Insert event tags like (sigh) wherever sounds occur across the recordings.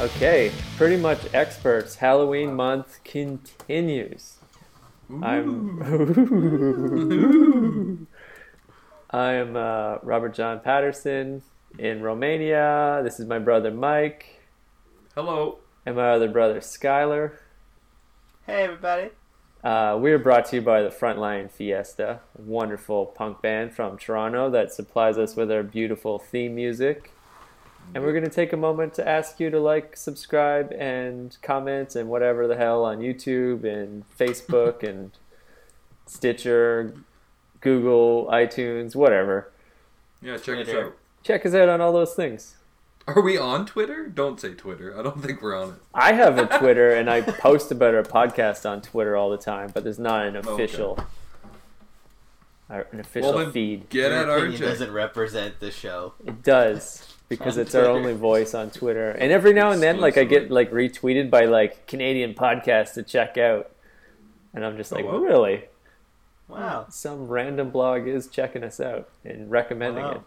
Okay, pretty much experts. Halloween month continues. I'm (laughs) I am uh, Robert John Patterson in Romania. This is my brother Mike Hello. and my other brother Skylar. Hey, everybody. Uh, we are brought to you by the Frontline Fiesta, a wonderful punk band from Toronto that supplies us with our beautiful theme music. And we're going to take a moment to ask you to like, subscribe, and comment, and whatever the hell on YouTube and Facebook and Stitcher, Google, iTunes, whatever. Yeah, check us out. Check us out on all those things. Are we on Twitter? Don't say Twitter. I don't think we're on it. I have a Twitter and I (laughs) post about our podcast on Twitter all the time, but there's not an official uh, an official Well, then feed. Get Your at opinion RJ. doesn't represent the show. It does because On it's our only voice on Twitter. And every now and then, like I get like retweeted by like Canadian podcasts to check out, and I'm just Oh, like, wow. really? Wow. Some random blog is checking us out and recommending Wow. it.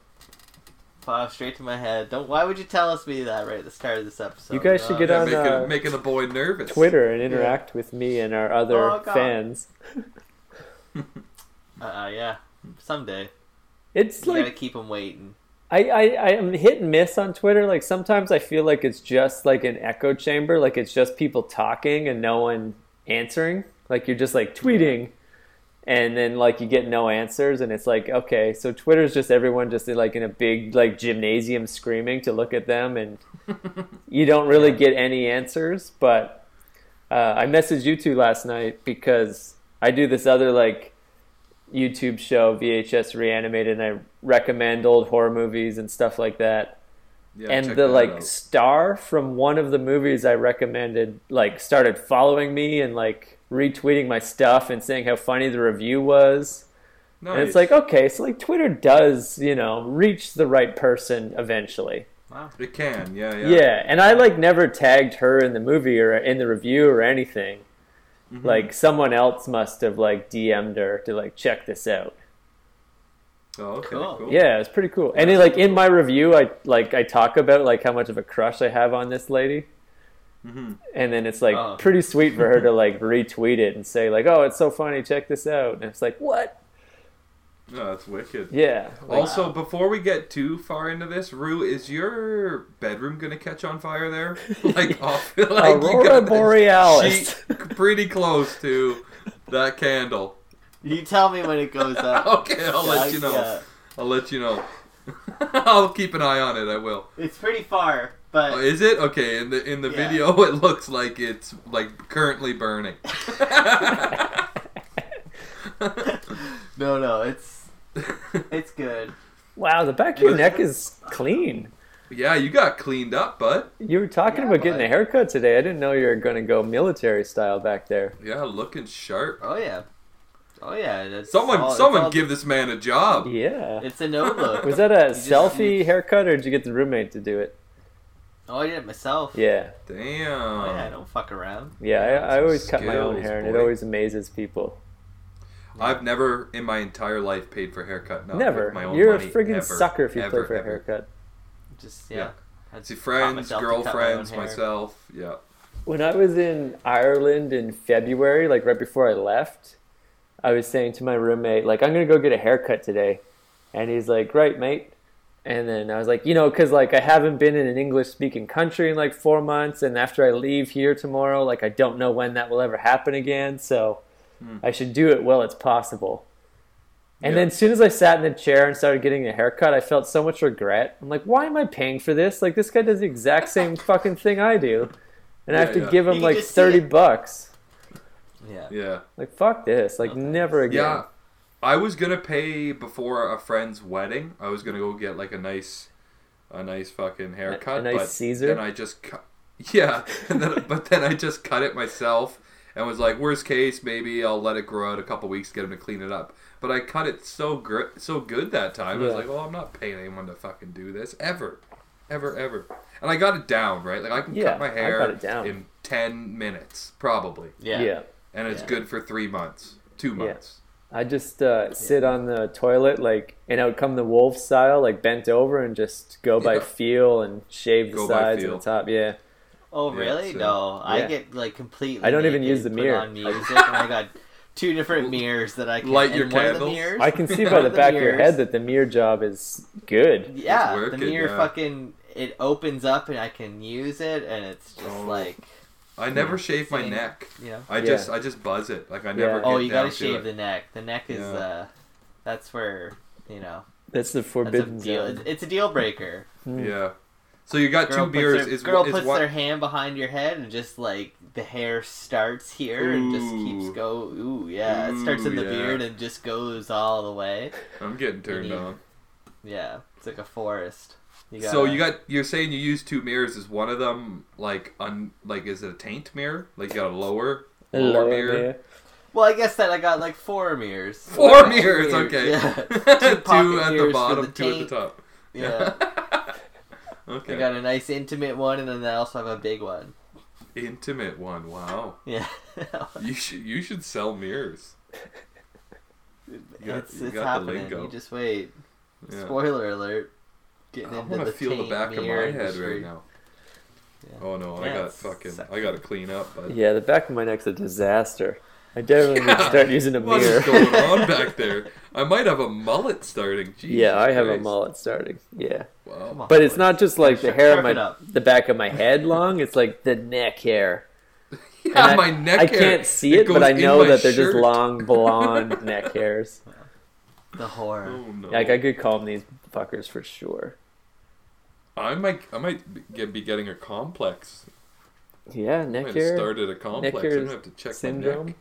Wow, straight to my head. Don't. Why would you tell us me that right at the start of this episode? You guys should Uh, get Yeah, on, making, uh, making the boy nervous. Twitter and interact with me and our other Oh, fans. (laughs) Uh, uh, yeah. Someday. It's You like gotta keep them waiting. I, I, I am hit and miss on Twitter. Like sometimes I feel like it's just like an echo chamber, like it's just people talking and no one answering. Like you're just like tweeting and then like you get no answers and it's like, okay, so Twitter's just everyone just like in a big like gymnasium screaming to look at them and (laughs) you don't really get any answers. But uh, I messaged you two last night because I do this other like YouTube show, VHS Reanimated, and I recommend old horror movies and stuff like that. Yeah, and the like out. star from one of the movies I recommended like started following me and like retweeting my stuff and saying how funny the review was. Nice. And it's like, okay, so like Twitter does, you know, reach the right person eventually. Wow. it can. Yeah, yeah. Yeah, and I like never tagged her in the movie or in the review or anything. Mhm. Like someone else must have like DM'd her to like check this out. Oh, okay. Cool. Cool. Yeah, it's pretty cool. And then, like in my review, I like I talk about like how much of a crush I have on this lady, hmm and then it's like Oh. pretty sweet for her to (laughs) like retweet it and say like, "Oh, it's so funny, check this out." And it's like, "What?" No, that's wicked. Yeah. Like, Also, before we get too far into this, Rue, is your bedroom gonna catch on fire there? (laughs) (laughs) Like, off, like you Aurora got Borealis. sheet pretty close to that candle. You tell me when it goes (laughs) up. Okay, I'll let you know. Yeah. I'll let you know. (laughs) I'll keep an eye on it. I will. It's pretty far, but Oh, is it okay? In the in the Yeah. video, (laughs) it looks like it's like currently burning. no, no, it's it's good. wow, the back of your neck is clean. yeah, you got cleaned up, bud. You were talking Yeah, about getting but- a haircut today. I didn't know you were going to go military style back there. Yeah, looking sharp. Oh yeah, oh yeah. It's Someone, all- someone, all- give this man a job. Yeah. It's a no look. (laughs) Was that a just- selfie haircut, or did you get the roommate to do it? Oh, I did it myself. Yeah. Oh Damn. yeah, I don't fuck around. Yeah, I, I some always cut my own skills, hair, and it always amazes people. I've never in my entire life paid for a haircut. Not Never. with my own You're money, a friggin' ever, sucker if you ever, play for a haircut. Just yeah. Yeah. I See friends, myself to cut my girlfriends, myself. Yeah. When I was in Ireland in February, like right before I left, I was saying to my roommate, like, I'm gonna go get a haircut today, and he's like, right, mate. And then I was like, you know, because like I haven't been in an English speaking country in like four months, and after I leave here tomorrow, like I don't know when that will ever happen again, so Hmm. I should do it while it's possible. And Yeah. then as soon as I sat in the chair and started getting a haircut, I felt so much regret. I'm like, why am I paying for this? Like this guy does the exact same (laughs) fucking thing I do. And I have to yeah. give him like just see 30 it. bucks. Yeah. Yeah. Like fuck this. Like No never again. Yeah. I was gonna pay before a friend's wedding. I was gonna go get like a nice, a nice fucking haircut. A nice but Caesar? Then I just cut. Yeah, (laughs) and then but then I just cut it myself and was like, worst case, maybe I'll let it grow out a couple weeks, get him to clean it up. But I cut it so gr- so good that time. I was like, well, I'm not paying anyone to fucking do this ever, ever, ever. And I got it down right. Like I can Yeah, cut my hair got it down. in ten minutes probably, Yeah. yeah. And it's Yeah. good for three months, two Yeah. months. I just uh, sit on the toilet, like, and I would come the wolf style, like bent over, and just go by Yeah. feel and shave the Go by sides and the top. Yeah, Oh Yeah, really? so- no, I get like completely. I don't even use the mirror. on music, and I got two different mirrors that I can Light your one the candles? mirrors- I can see by of the back of your head that the mirror job is good. Yeah, working, the mirror yeah. fucking it opens up and I can use it, and it's just Oh. like I never shave my Sitting- neck. Yeah. I Yeah. just I just buzz it. Like I Yeah. never. Get Oh, you down gotta to shave it. the neck. The neck is Yeah. uh, that's where you know That's the that's a forbidden deal. zone. It's, it's a deal breaker. Hmm. Yeah. So you got Girl two puts mirrors. Their, is girl is puts one, their hand behind your head and just like the hair starts here and just keeps Ooh. go. Ooh, yeah, it starts in Ooh, the yeah. beard and just goes all the way. I'm getting turned You on. Yeah, it's like a forest. You So you got you're saying you use two mirrors. Is one of them like un like is it a taint mirror? Like you got a lower A lower lower mirror. mirror. Well, I guess that I got like four mirrors. Four (laughs) Two mirrors, okay. Yeah. two pocket at the mirrors for bottom, the two at the top. Yeah. (laughs) okay. I got a nice intimate one, and then I also have a big one. Intimate one. Wow. Yeah. (laughs) You should you should sell mirrors. got- it's you it's got the happening. lingo. You just wait. Yeah. Spoiler alert. Getting I into want to the feel the back of my mirror head industry. right now. Yeah. Oh no, I got fucking sexy. I got to clean up. But Yeah, the back of my neck's a disaster. I definitely need to start using a What mirror. is going on (laughs) back there? I might have a mullet starting. Jesus yeah, I have a mullet starting. Yeah. Wow. But it's not just like the Sharp- hair on my the back of my head long, it's like the neck hair. (laughs) Yeah, And I, my neck I hair, can't see it, but I know that they're just long (laughs) blonde neck hairs. the horror. Oh no. Like I could comb these fuckers for sure. I might I might be- get, be getting a complex. Yeah, I neck might have hair started a complex. I'm hair gonna have to check my neck.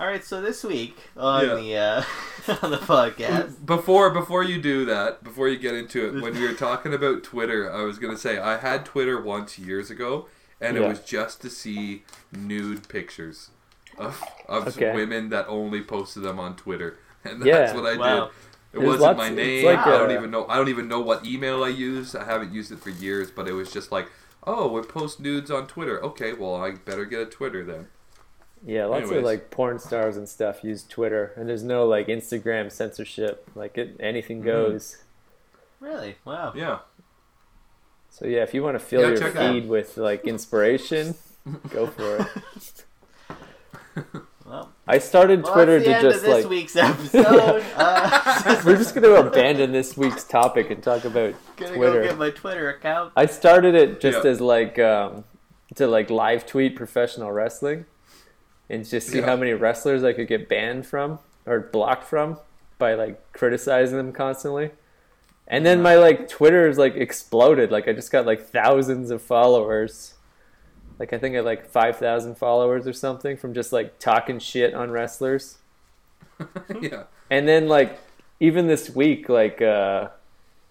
All right, so this week on Yeah. the uh, (laughs) on the podcast, Before before you do that, before you get into it, when we were (laughs) talking about Twitter, I was gonna say I had Twitter once years ago, and it was just to see nude pictures of of Okay. women that only posted them on Twitter, (laughs) and Yeah. that's what I Wow. did. It There's wasn't lots- my name. like I don't even know. I don't even know what email I used. I haven't used it for years, but it was just like, oh, we post nudes on Twitter. Okay, well, I better get a Twitter then. Yeah, lots Anyways. of like porn stars and stuff use Twitter, and there's no like Instagram censorship. Like it, anything Mhm. goes. really, wow. Yeah. So yeah, if you want to fill Yeah, your check that. feed with like inspiration, (laughs) go for it. (laughs) I started well Twitter to just this like week's (laughs) episode. Uh, (laughs) we're just gonna (laughs) abandon this week's topic and talk about gonna Twitter. go get my Twitter account. I started it just Yeah. as like um, to like live tweet professional wrestling, and just see Yeah. how many wrestlers I could get banned from or blocked from by like criticizing them constantly. And then my like Twitter is like exploded. Like I just got like thousands of followers. Like I think I had like five thousand followers or something from just like talking shit on wrestlers. (laughs) yeah. And then like even this week, like uh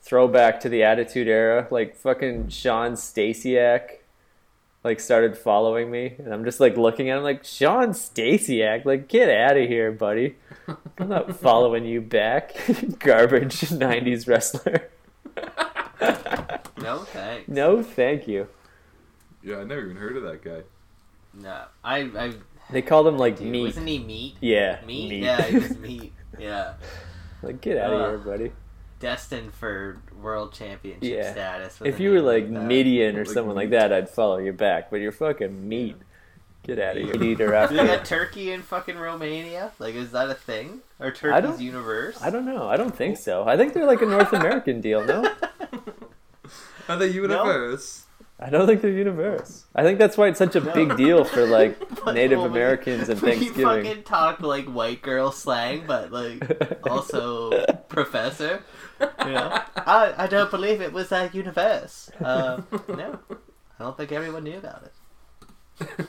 throwback to the Attitude Era, like fucking Shawn Stasiak like started following me and I'm just like looking at him like Shawn Stasiak, like get out of here, buddy. I'm not (laughs) following you back. (laughs) Garbage nineties wrestler. No thanks. no, thank you. Yeah, I never even heard of that guy. No, I, I, They called him like dude, meat. wasn't he meat? Yeah. Meat? Yeah, he was (laughs) meat. Yeah, Like get out of Uh, here, buddy. destined for world championship Yeah. status. with If you were name like that. median or Like someone like that, I'd follow you back. But you're fucking meat. Get out of here. Eater Do they got turkey in fucking Romania? Like, is that a thing? Or Turkey's don't- universe? I don't know. I don't think so. I think they're like a North American deal. No, Are they universe? I don't think they're universe. I think that's why it's such a No. big deal for like (laughs) Native well, Americans and (laughs) we Thanksgiving. fucking talk like white girl slang, but like (laughs) also professor. You know, I I don't believe it was a universe. Uh, no, I don't think everyone knew about it.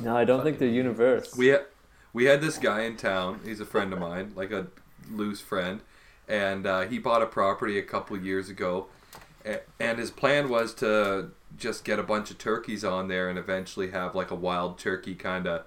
No, I don't think they're universe. We ha- we had this guy in town. He's a friend of mine, like a loose friend, and uh, he bought a property a couple years ago, and his plan was to just get a bunch of turkeys on there and eventually have like a wild turkey kind of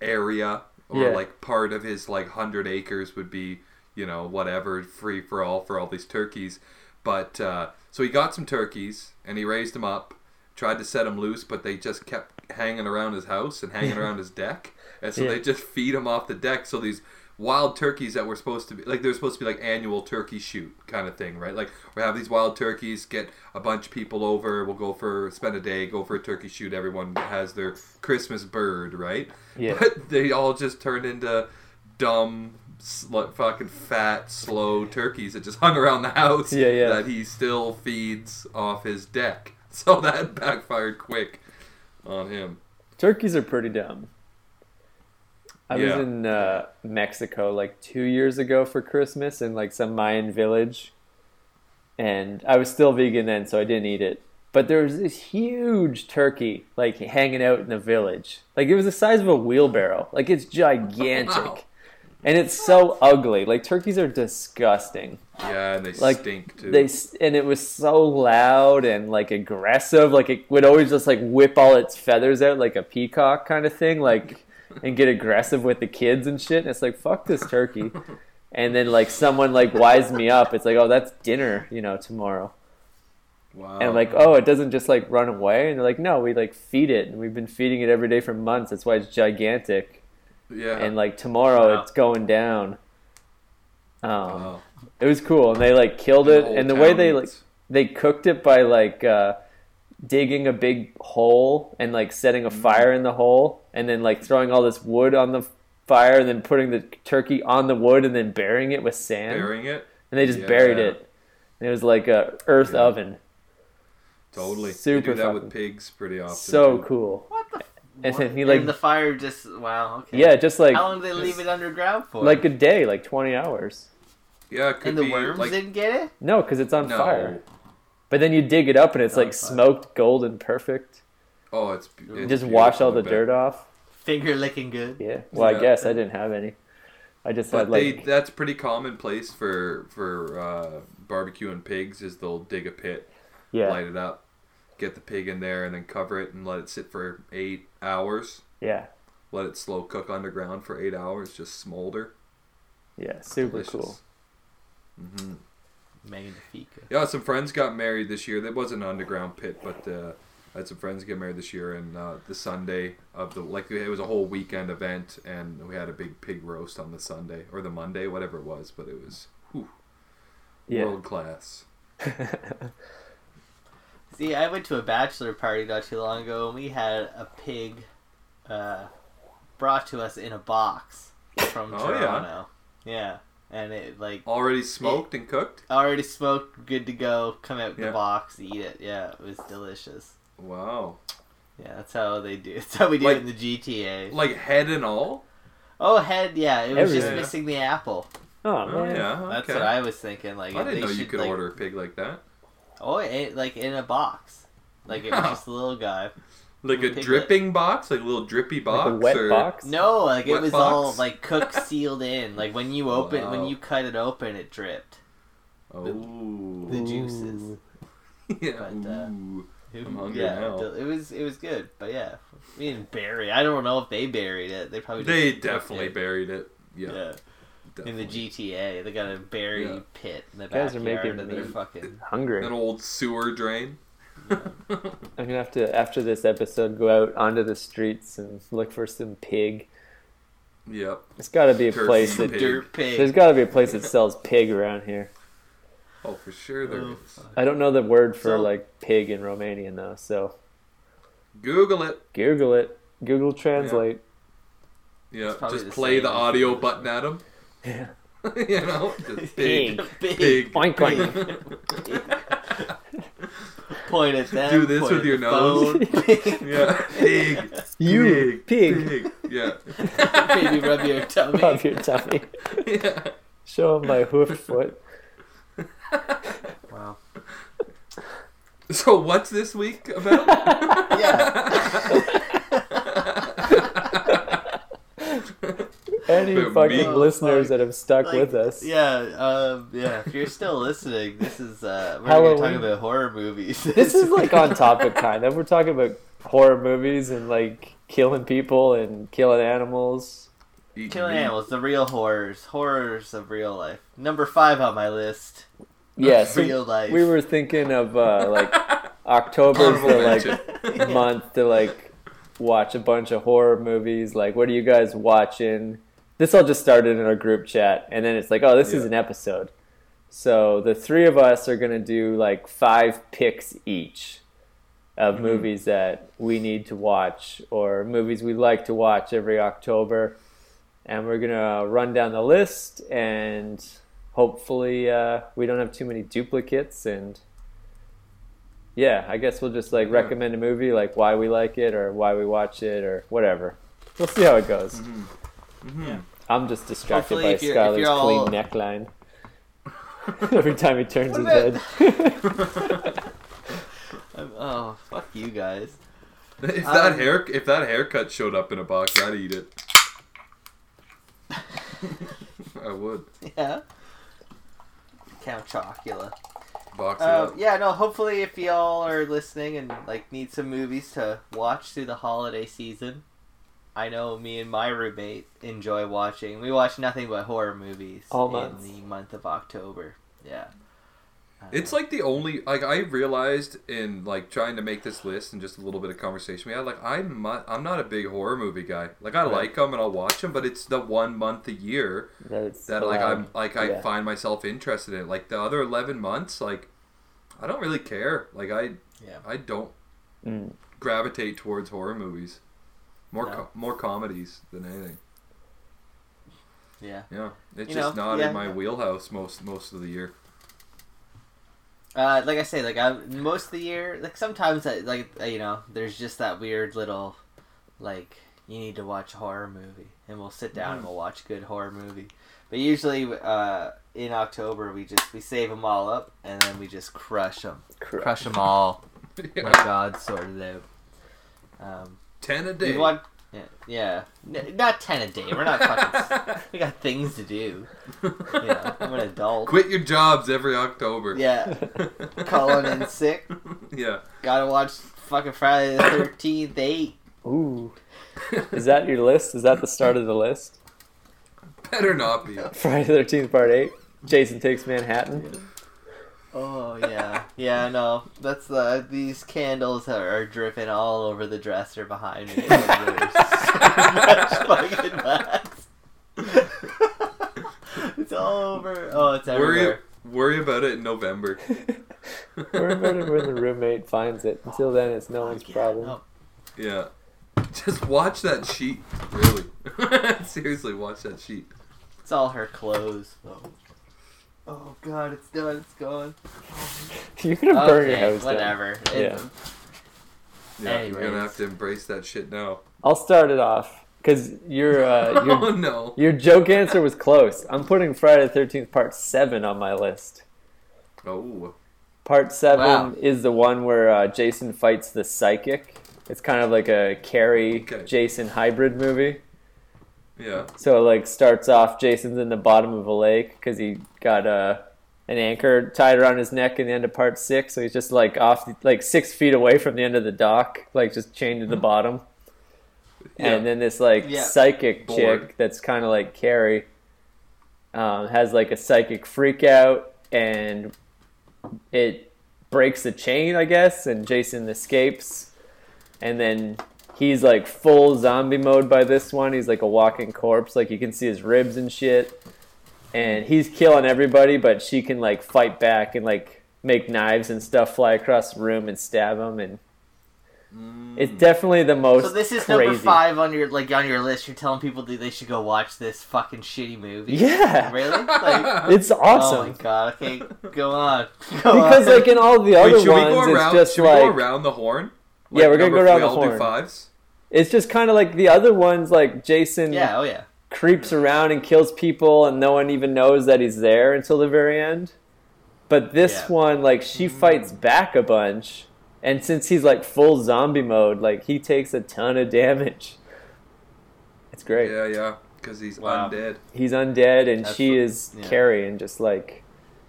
area or Yeah. like part of his like 100 acres would be you know whatever free for all for all these turkeys but uh, so he got some turkeys and he raised them up tried to set them loose but they just kept hanging around his house and hanging (laughs) around his deck and so Yeah. they just feed him off the deck so these wild turkeys that were supposed to be like they're supposed to be like annual turkey shoot kind of thing, right? Like we have these wild turkeys, get a bunch of people over, we'll go for spend a day, go for a turkey shoot. Everyone has their Christmas bird, right? Yeah. But they all just turned into dumb, sl- fucking fat, slow turkeys that just hung around the house. Yeah, yeah. That he still feeds off his deck. (laughs) So that backfired quick on him. Turkeys are pretty dumb. I Yeah. was in uh, Mexico like two years ago for Christmas in like some Mayan village, and I was still vegan then, so I didn't eat it. But there was this huge turkey like hanging out in the village, like it was the size of a wheelbarrow. Like it's gigantic, Wow. (laughs) and it's so ugly. Like turkeys are disgusting. Yeah, and they Like, stink too. They and it was so loud and like aggressive. Like it would always just like whip all its feathers out like a peacock kind of thing. Like and get aggressive with the kids and shit. And it's like fuck this turkey. And then like someone like wise me up. It's like oh that's dinner you know tomorrow. wow. And like oh it doesn't just like run away. And they're like no we like feed it and we've been feeding it every day for months. That's why it's gigantic. yeah. And like tomorrow Wow. it's going down. Um, Wow. it was cool, and they like killed it. Whole And the way they like they cooked it by like uh, digging a big hole and like setting a mm-hmm. fire in the hole, and then like throwing all this wood on the fire, and then putting the turkey on the wood, and then burying it with sand, burying it. and they just buried it. And it was like a earth Yeah. oven. Totally. Super they do that fucking- with pigs pretty often. So too. cool. What the? And what? then he, like- and the fire just wow. Okay. Yeah, just like How long do they leave it underground for? like a day, like twenty hours. Yeah, it could and the be worms like didn't get it. No, because it's on no. fire. But then you dig it up, and it's like fire. smoked golden perfect. Oh, it's, You it's just wash all the I dirt off. Finger licking good. Yeah. Well, Yeah. I guess I didn't have any. I just But had like they that's pretty commonplace for for uh, barbecuing pigs is they'll dig a pit, yeah, light it up, get the pig in there, and then cover it and let it sit for eight hours. yeah, Let it slow cook underground for eight hours, just smolder. yeah. Super Delicious. cool. Magnifica. Yeah, some friends got married this year. There wasn't an underground pit, but uh, I had some friends get married this year, and uh, the Sunday of the like it was a whole weekend event, and we had a big pig roast on the Sunday or the Monday, whatever it was. But it was whew, Yeah. world class. (laughs) See, I went to a bachelor party not too long ago, and we had a pig uh, brought to us in a box from Oh, yeah. Toronto. Yeah. And it like Already smoked and cooked. already smoked, good to go. Come out in Yeah. the box, eat it. Yeah, it was delicious. Wow, Yeah, that's how they do. (laughs) That's how we do Like- it in the GTA. like head and all. Oh, head. Yeah, it was just missing the apple. Oh, Oh man. yeah, That's what I was thinking. Like I didn't know you should, could like, order a pig like that. Oh, it, like in a box. Like it was just a little guy. Like a Piglet. dripping box, like a little drippy box. Like a wet or... box? No, like it was box? all like cooked, (laughs) sealed in. Like when you open, when you cut it open, it dripped. Oh, the juices. (laughs) Yeah. But, uh. It- I'm hungry yeah, now. it was it was good, but yeah, we didn't bury. I don't know if they buried it. They probably They definitely it. buried it. Yeah, Yeah, in the. GTA, they got a bury Yeah. pit in the guys are backyard making of their me- fucking. Hungry. An old sewer drain. I'm gonna have to after this episode go out onto the streets and look for some pig. yep. It's got to be a Turkey place pig. that Dirt pig. there's got to be a place that sells pig around here. Oh, for sure there Oh, is. I don't know the word for So- like pig in Romanian though, so Google it. Google it. Google Translate. Yeah, probably just the play the audio English, button at them. Yeah. (laughs) you know, just pig, Pig. (laughs) pig. Oink oink. (laughs) Point at (laughs) them. Do this point with your nose. (laughs) Yeah, pig. You pig, pig. Yeah, (laughs) Maybe rub your tummy. Rub your tummy. yeah. Show him my hoof foot. Wow. So what's this week about? Any But fucking me- listeners Fuck. that have stuck Like, with us. Yeah, um, yeah. If you're still listening, this is uh, we're gonna talk Halloween. about horror movies. This is (laughs) like on topic kind of. We're talking about horror movies and like killing people and killing animals. Eating killing meat. animals, the real horrors, horrors of real life. Number five on my list. Yeah, so real life. we were thinking of uh, like (laughs) October's the like month to like watch a bunch of horror movies. Like, what are you guys watching? This all just started in our group chat, and then it's like, oh, this is an episode. So the three of us are gonna do like five picks each of Mhm. movies that we need to watch or movies we like to watch every October, and we're gonna run down the list and hopefully uh, we don't have too many duplicates and yeah i guess we'll just like Yeah. recommend a movie like why we like it or why we watch it or whatever we'll see how it goes Mm-hmm. Yeah. I'm just distracted Hopefully by if skylar's all- clean neckline (laughs) every time he turns his head (laughs) I'm- oh, fuck you guys. (laughs) If that Um, hair, if that haircut showed up in a box, I'd eat it. I would Yeah. Count Chocula. box it Uh, yeah, no. Hopefully, if y'all are listening and like need some movies to watch through the holiday season, I know me and my roommate enjoy watching. We watch nothing but horror movies All in months. the month of October. Yeah. It's like the only like I realized in like trying to make this list and just a little bit of conversation we had. Like I'm mu- I'm not a big horror movie guy. Like I Right. like them and I'll watch them, but it's the one month a year that that like allowed. I'm like I Yeah. find myself interested in. Like the other eleven months, like I don't really care. Like I Yeah. I don't Mm. gravitate towards horror movies. More No. co- more comedies than anything. Yeah. Yeah, it's You just know, not yeah. in my wheelhouse most most of the year. Uh, like I say, like I most of the year, like sometimes, I, like uh, you know, there's just that weird little, like you need to watch a horror movie, and we'll sit down and we'll watch a good horror movie. But usually, uh, in October, we just we save them all up, and then we just crush them, Crush. crush them all. (laughs) Yeah. like God sorted out. Um, Ten a day. want, yeah, yeah, N- not ten a day. We're not fucking. (laughs) we got things to do. (laughs) You know, I'm an adult. Quit your jobs every October. Yeah, (laughs) calling in sick. yeah. Gotta watch fucking Friday the Thirteenth eight. Ooh. Is that your list? Is that the start of the list? Better not be. Friday the 13th, part 8. Jason Takes Manhattan. Oh yeah, yeah. No, that's the these candles are, are dripping all over the dresser behind me. There's so much (laughs) fucking wax. it's all over. Oh, it's Worry, everywhere. worry about it in November. (laughs) Worry about it when the roommate finds it. Until then, it's no oh, one's Yeah, problem. no. Yeah. Just watch that sheet. Really. (laughs) Seriously, watch that sheet. It's all her clothes. Oh. Oh god, it's done. It's gone. (laughs) You're gonna burn your Okay, house down. whatever. Yeah. It- Yeah, you're gonna have to embrace that shit now. I'll start it off because your uh, (laughs) your oh no. your joke answer was close. I'm putting Friday the 13th, part seven on my list. Oh. Part seven Wow. is the one where uh, Jason fights the psychic. It's kind of like a Carrie Okay. Jason hybrid movie. Yeah. So it like starts off Jason's in the bottom of a lake because he got uh, an anchor tied around his neck in the end of part six. So he's just like off like six feet away from the end of the dock, like just chained to the bottom. Yeah. And then this like Yeah. psychic Bored. chick that's kind of like Carrie um, has like a psychic freak out and it breaks the chain, I guess, and Jason escapes. And then he's like full zombie mode by this one. He's like a walking corpse. Like you can see his ribs and shit. And he's killing everybody, but she can like fight back and like make knives and stuff fly across the room and stab him. And Mm. it's definitely the most So this is crazy. number five on your like on your list. You're telling people that they should go watch this fucking shitty movie. Yeah. Really? Like, (laughs) It's oh my awesome. god. Okay, (laughs) go on. Go because on. like in all the Wait, other should we ones, go it's just should we like go around the horn? Yeah, we're gonna go around we the all do horn. fives. It's just kind of like the other ones. Like Jason yeah. Oh yeah. creeps around and kills people, and no one even knows that he's there until the very end. But this Yeah. one, like, she fights back a bunch, and since he's like full zombie mode, like he takes a ton of damage. It's great. Yeah, yeah. Because he's Wow. undead. He's undead, and That's she what- is yeah. Carrie, and just like,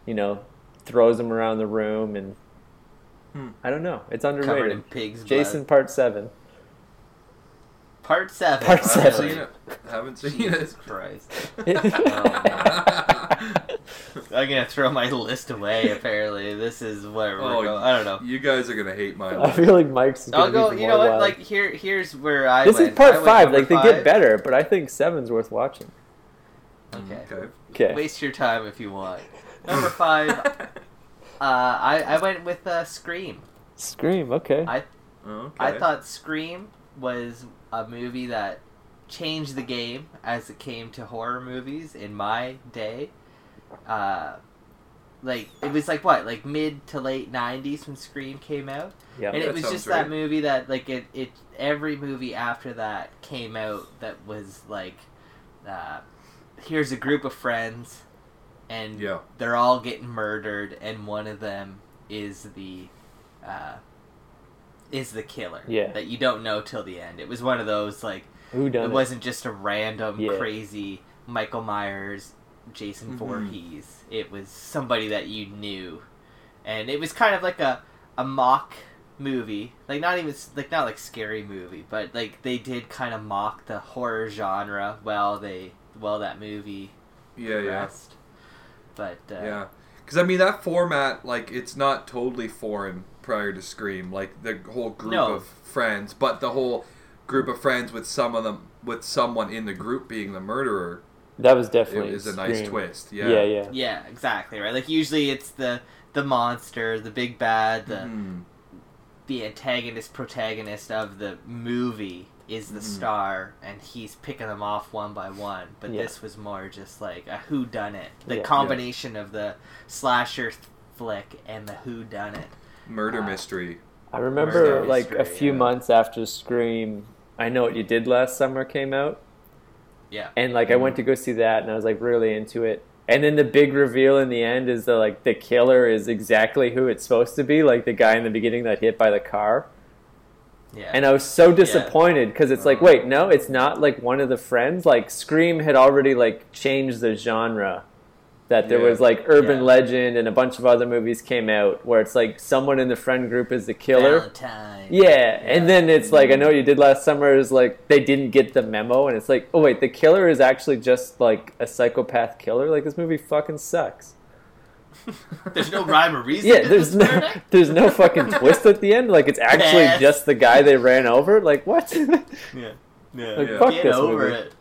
you know, throws him around the room, and Hmm. I don't know. It's Covered in underrated. pig's Jason, part seven. Blood. Part seven. Part I haven't seven. seen it. Haven't seen Jesus it. (laughs) Christ. Oh, (laughs) I'm gonna throw my list away. Apparently, this is where we're Oh, going. I don't know. you guys are gonna hate my I feel like Mike's. Is I'll go. be You know what? wild. Like here, here's where I. this went. is part I went five. Like they five. get better, but I think seven's worth watching. Okay. Okay. Okay. Waste your time if you want. (laughs) Number five, uh, I I went with uh, Scream. Scream. Okay. I Okay. I thought Scream was a movie that changed the game as it came to horror movies in my day. Uh, like it was like what, like mid to late '90s when Scream came out, yeah. and it was just right. that movie that like it, it every movie after that came out that was like, uh, here's a group of friends, and Yeah. they're all getting murdered, and one of them is the, uh, is the killer. Yeah. That you don't know till the end. It was one of those like Who done it it? wasn't just a random Yeah. crazy Michael Myers, Jason Mhm. Voorhees. It was somebody that you knew, and it was kind of like a a mock movie, like not even like not like scary movie, but like they did kind of mock the horror genre while they while that movie Yeah, yeah. But uh, Yeah, because I mean that format, like it's not totally foreign prior to Scream. Like the whole group No. of friends, but the whole group of friends with some of them, with someone in the group being the murderer, That was definitely is a nice Scream. twist. Yeah, Yeah. yeah. yeah, exactly right. Like usually it's the the monster, the big bad, the Mhm. the antagonist protagonist of the movie is the Mhm. star and he's picking them off one by one but Yeah. this was more just like a who done it the Yeah. combination of the slasher th- flick and the who done it Murder Uh, mystery. I remember Murder like a few yeah. months after Scream, I Know What You Did Last Summer came out. yeah And like I went to go see that and I was like really into it. And then the big reveal in the end is that like the killer is exactly who it's supposed to be, like the guy in the beginning that hit by the car. yeah And I was so disappointed because it's like, Uh. wait, no, it's not like one of the friends. Like Scream had already like changed the genre. That there Yeah. was like urban Yeah. legend and a bunch of other movies came out where it's like someone in the friend group is the killer. Valentine. Yeah, and then it's like I mm. know you did last summer is like they didn't get the memo, and it's like oh wait, the killer is actually just like a psychopath killer. Like this movie fucking sucks. (laughs) there's no rhyme or reason Yeah, there's no (laughs) there's no fucking twist at the end. Like it's actually Yes. just the guy they ran over. Like what? (laughs) yeah yeah Like, Yeah. fuck get this over movie. it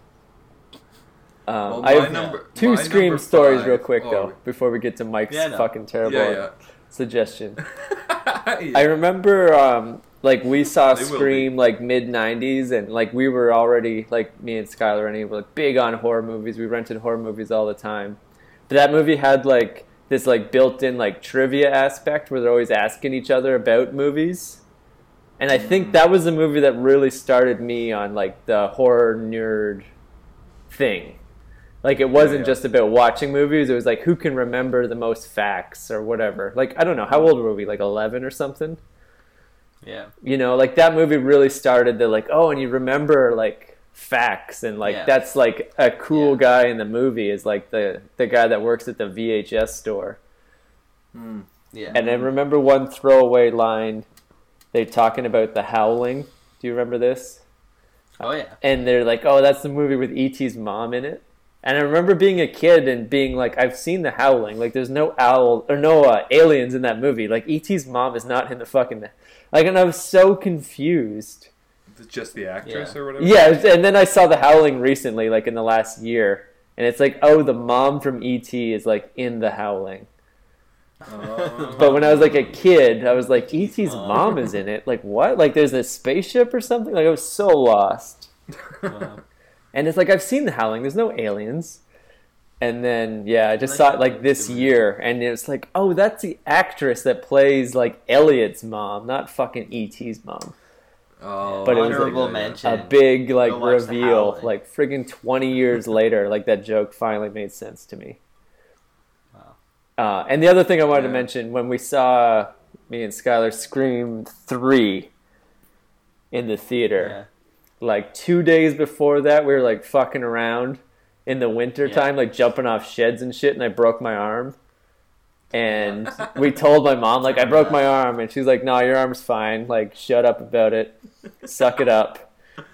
Um, Well, I have number- two Scream stories five- real quick oh. though before we get to Mike's Yeah, no. fucking terrible Yeah, suggestion. (laughs) yeah. I remember um, like we saw They Scream like mid '90s, and like we were already like me and Skylar and were like big on horror movies. We rented horror movies all the time. But that movie had like this like built-in like trivia aspect where they're always asking each other about movies. And I think that was the movie that really started me on like the horror nerd thing. Like it wasn't yeah. just about watching movies. It was like who can remember the most facts or whatever. Like I don't know how old were we? Like eleven or something. yeah You know, like that movie really started the like oh, and you remember like facts and like Yeah. that's like a cool Yeah. guy in the movie is like the the guy that works at the VHS store. Mm. yeah And I remember one throwaway line. They're talking about the Howling. Do you remember this? oh yeah and they're like, "Oh, that's the movie with ET's mom in it." And I remember being a kid and being like, "I've seen The Howling. Like, there's no owl or no uh, aliens in that movie. Like, ET's mom is not in the fucking like." And I was so confused. Just the actress Yeah. or whatever. Yeah, and then I saw The Howling recently, like in the last year, and it's like, oh, the mom from ET is like in The Howling. Oh. But when I was like a kid, I was like, ET's mom. mom is in it. Like, what? Like, there's a spaceship or something? Like, I was so lost. Wow. And it's like I've seen The Howling. There's no aliens. And then yeah, I just saw it like this year, and it's like, oh, that's the actress that plays like Elliott's mom, not fucking ET's mom. Oh, But it was like- mention A big like reveal, like friggin' twenty years (laughs) later, like that joke finally made sense to me. Wow. Uh, and the other thing I wanted to mention when we saw me and Skylar scream three in the theater, yeah like two days before that, we were like fucking around in the winter Yeah. time, like jumping off sheds and shit, and I broke my arm. And (laughs) we told my mom, like, I broke my arm, and she's like, "No, your arm's fine. Like, shut up about it. Suck it up."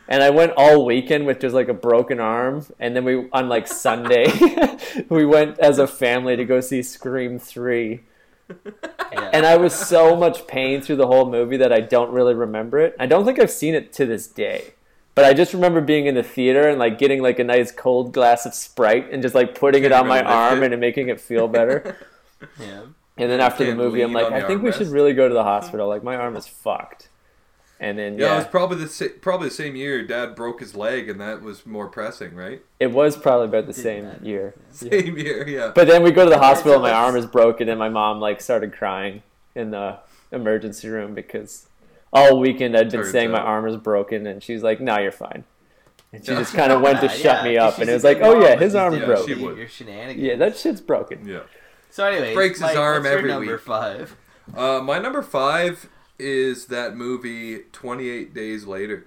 And I went all weekend with just like a broken arm, and then we on like Sunday, (laughs) we went as a family to go see Scream three. yeah And I was so much pain through the whole movie that I don't really remember it. I don't think I've seen it to this day. But I just remember being in the theater and like getting like a nice cold glass of Sprite and just like putting it on my Getting it arm and making it feel better. (laughs) Yeah. And then after the movie, I'm like, I think we should really go to the hospital. Like my arm is fucked. And then Yeah, yeah, it was probably the sa- probably the same year dad broke his leg, and that was more pressing, right? it was probably about the same matter. year. (laughs) Same year, yeah. But then we go to the hospital, and my arm is broken, and my mom like started crying in the emergency room because all weekend I'd been Turns saying my arm is broken, and she's like, "No, you're fine." And she just kind of went to (laughs) Yeah, shut yeah, me up, and it was like, "Oh yeah, his she's arm is Yeah, broken." she doing would. Your shenanigans. Yeah, that shit's broken. yeah. So anyway, Breaks his Mike, arm what's your every number week. five. Uh, my number five is that movie Twenty Eight Days Later.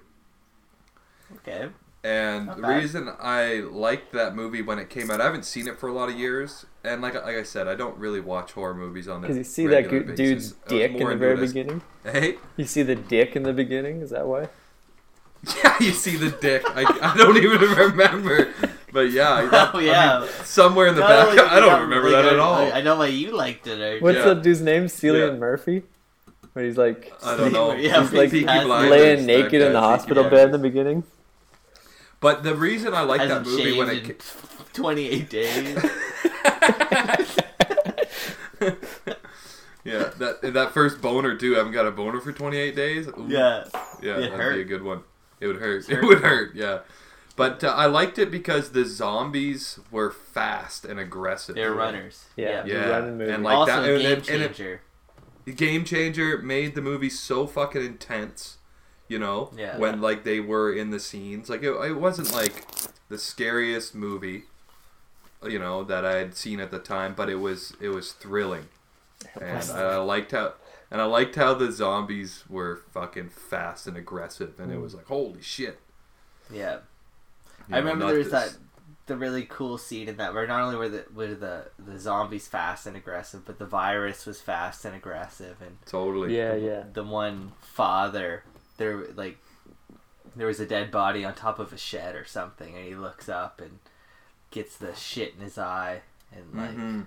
Okay. And Not the bad. reason I liked that movie when it came out, I haven't seen it for a lot of years, and like like I said, I don't really watch horror movies on Because a you see that regular basis. dude's dick in the very beginning. Hey, You see the dick in the beginning. Is that why? yeah, you see the dick. I, I don't even remember, but yeah, (laughs) oh, that, Oh, I yeah. mean, somewhere in the Not back, (laughs) I don't remember like, that at I- all. I know why you liked it. Or, What's Yeah. the dude's name? Cillian Yeah. Murphy. Where he's like I don't know. (laughs) Yeah, He's like Peaky Peaky Blinders. Blinders laying naked in the hospital bed in the beginning. But the reason I like that movie when it in 28 days. (laughs) yeah, that that first boner too. I haven't got a boner for 28 days. Ooh. yeah. yeah, It that'd hurt. be a good one. It would hurt. hurt. (laughs) It would hurt. Yeah, but uh, I liked it because the zombies were fast and aggressive. They're runners. Yeah. Yeah, Running movie. and like also that, a and game and it- changer. The Game Changer made the movie so fucking intense. You know, Yeah. when like they were in the scenes, like it, it wasn't like the scariest movie, you know, that I had seen at the time, but it was it was thrilling, and I liked how and I liked how the zombies were fucking fast and aggressive, and it mm. was like holy shit. Yeah. You I know, remember there was this- that the really cool scene in that where not only were the were the the zombies fast and aggressive, but the virus was fast and aggressive, and totally. Yeah, yeah. the one father there like there was a dead body on top of a shed or something, and he looks up and gets the shit in his eye, and like Mhm.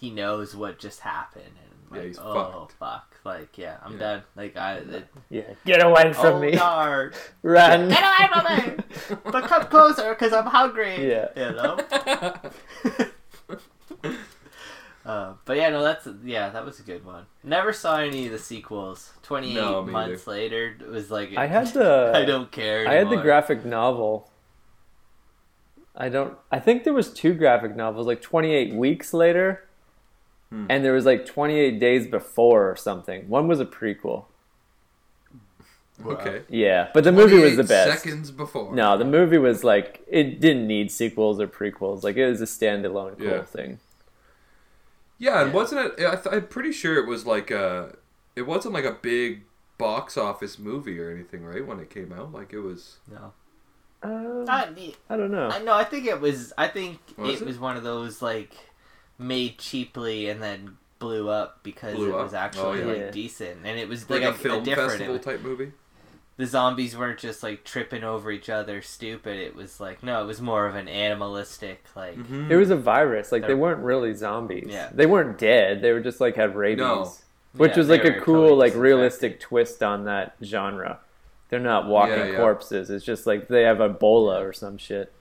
he knows what just happened, and Yeah, like he's oh fucked. fuck, like yeah, I'm Yeah. done. Like I. It, Yeah. Get away from oh me. God. (laughs) Run. Get away from me! (laughs) But come closer, because I'm hungry. Yeah. You know? (laughs) uh, but yeah, no, that's yeah, that was a good one. Never saw any of the sequels. Twenty eight No, me months later, it was like I had the. I don't care. I had the graphic novel. I don't. I think there was two graphic novels, like 28 weeks later, Hmm. and there was like 28 days before or something. One was a prequel. Okay. Yeah, but the movie was the best. Seconds before. No, the movie was like it didn't need sequels or prequels. Like it was a standalone cool Yeah. thing. Yeah, and Yeah. wasn't it? I th- I'm pretty sure it was like a. It wasn't like a big box office movie or anything, right? When it came out, like it was. No, Uh, I, I don't know. I no, I think it was. I think Was it, it? was one of those like made cheaply and then blew up because Blew it up? was actually Oh, yeah. like Yeah. decent, and it was Like, like, a, film different. festival It, type movie. the zombies weren't just like tripping over each other, stupid. It was like no, it was more of an animalistic like. Mhm. It was a virus. Like they They're- weren't really zombies. Yeah. They weren't dead. They were just like had rabies. No. Which Yeah, was like a cool, totally like realistic twist on that genre. They're not walking Yeah, yeah. corpses. It's just like they have Ebola or some shit.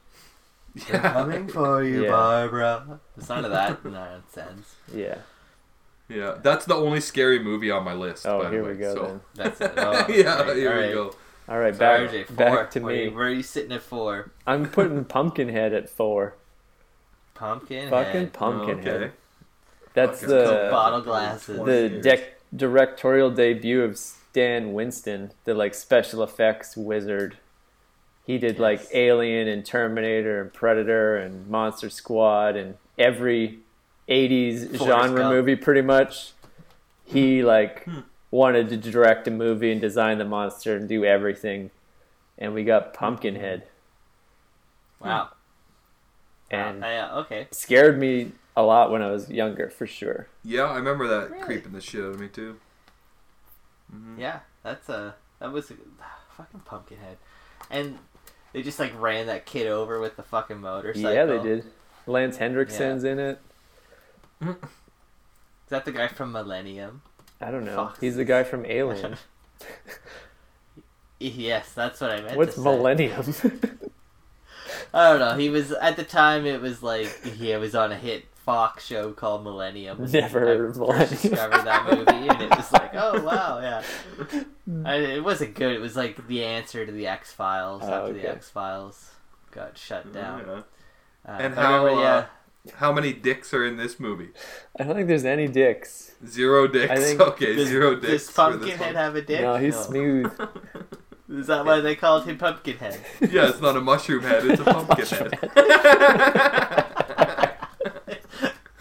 They're coming for you, Yeah. Barbara. It's none of that nonsense. Yeah. Yeah, that's the only scary movie on my list. Oh, by here way, we go so- then. (laughs) That's it. Oh, yeah, great. here All we right. go. All right, So back RJ, back to Where me. you- Where are you sitting at four? I'm putting (laughs) Pumpkinhead at four. Pumpkin. Fucking head. Pumpkinhead. Okay. That's Fucking the bottle glasses. the years. dec- directorial debut of Stan Winston, the like special effects wizard. He did like Alien and Terminator and Predator and Monster Squad and every 80s Forrest genre Gump. movie pretty much. He like Hmm. wanted to direct a movie and design the monster and do everything. And we got Pumpkinhead Wow. and Uh, yeah, okay. scared me a lot when I was younger for sure. Yeah, I remember that Really? creeping the shit out of me too. Mhm. Yeah, that's a that was a (sighs) fucking Pumpkinhead, and they just like ran that kid over with the fucking motorcycle. Yeah, they did. Lance Henriksen's in it. (laughs) Is that the guy from Millennium? I don't know. Fuck. He's the guy from (laughs) Alien. Yes, that's what I meant. What's to say. millennium? (laughs) I don't know. He was at the time. It was like he was on a hit Fox show called Millennium. (laughs) Never heard of I Millennium. discovered that movie, and it was like, oh wow, yeah. (laughs) I, it wasn't good. It was like the answer to the X Files Oh, after the. X Files got shut down. Yeah. Uh, And but how, remember, yeah, uh, How many dicks are in this movie? I don't think there's any dicks. Zero dicks. I think- (laughs) okay, does, zero dicks. does Pumpkinhead one. have a dick? No, he's smooth. Is that why they called him Pumpkinhead? Yeah, it's not a mushroom head. It's a pumpkin head.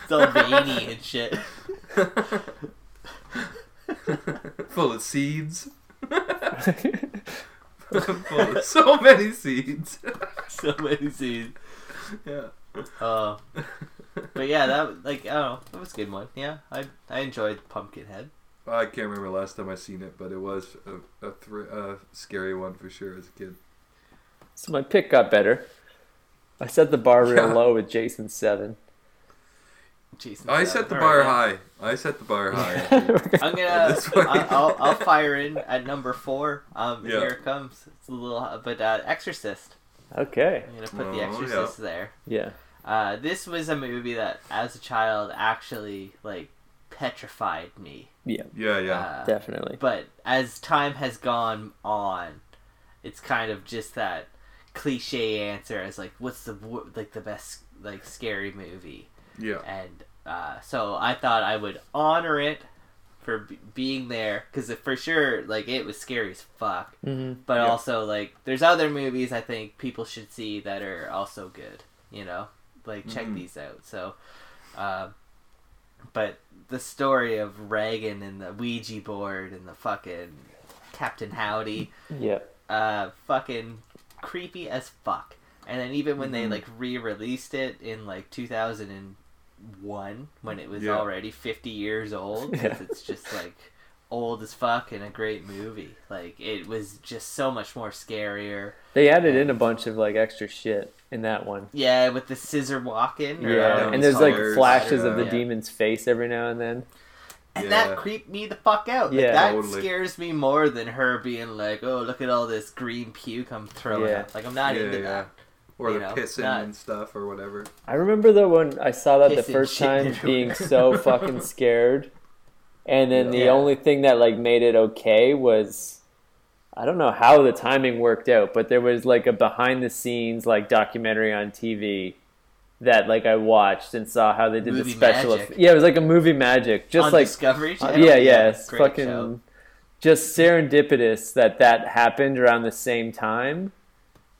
It's all veiny and shit. (laughs) Full of seeds. (laughs) Full of so many seeds. so many seeds. yeah. Oh, but yeah, that like I don't know, that was a good one. Yeah, I I enjoyed Pumpkinhead. I can't remember last time I seen it, but it was a, a, thr- a scary one for sure as a kid. so my pick got better. I set the bar real Yeah. low with Jason Seven. Jason. I set the bar right, high. I set the bar (laughs) high. I'm gonna. (laughs) This. I- I'll, I'll fire in at number four. Um, Yeah. here it comes. It's a little, but uh, Exorcist. okay. I'm gonna put Oh, the yeah. Exorcist there. Yeah. Uh, this was a movie that, as a child, actually like petrified me. Yeah. yeah, yeah. Uh, Definitely. but as time has gone on, it's kind of just that cliche answer as like, what's the wo- like the best like scary movie? yeah. And uh, so I thought I would honor it for b- being there because for sure, like it was scary as fuck. Mm-hmm. But Yeah. also, like, there's other movies I think people should see that are also good. You know, like check Mhm. these out. So, um, but the story of Regan and the Ouija board and the fucking Captain Howdy, Yeah. uh, fucking creepy as fuck. And then even when they Mhm. like re-released it in like 2001, when it was Yeah. already 50 years old, (laughs) 'cause Yeah. it's just like old as fuck and a great movie. Like it was just so much more scarier. They added in a bunch of like extra shit in that one. Yeah, with the scissor walking. or Yeah, and it's there's like called. flashes of the Yeah. demon's face every now and then. And Yeah. that creeped me the fuck out. Like, Yeah. that Totally. scares me more than her being like, "Oh, look at all this green puke I'm throwing." Yeah. out." Like I'm not Yeah, into yeah. that. Or you the know, pissing not- and stuff or whatever. I remember though when I saw that the first time being so (laughs) fucking scared, and then the Yeah. only thing that like made it okay was I don't know how the timing worked out, but there was like a behind the scenes like documentary on TV that like I watched and saw how they did Movie the special. magic. eff- yeah, it was like a movie magic, just On like Discovery uh, Channel. yeah, yeah, it's fucking show. just serendipitous that that happened around the same time.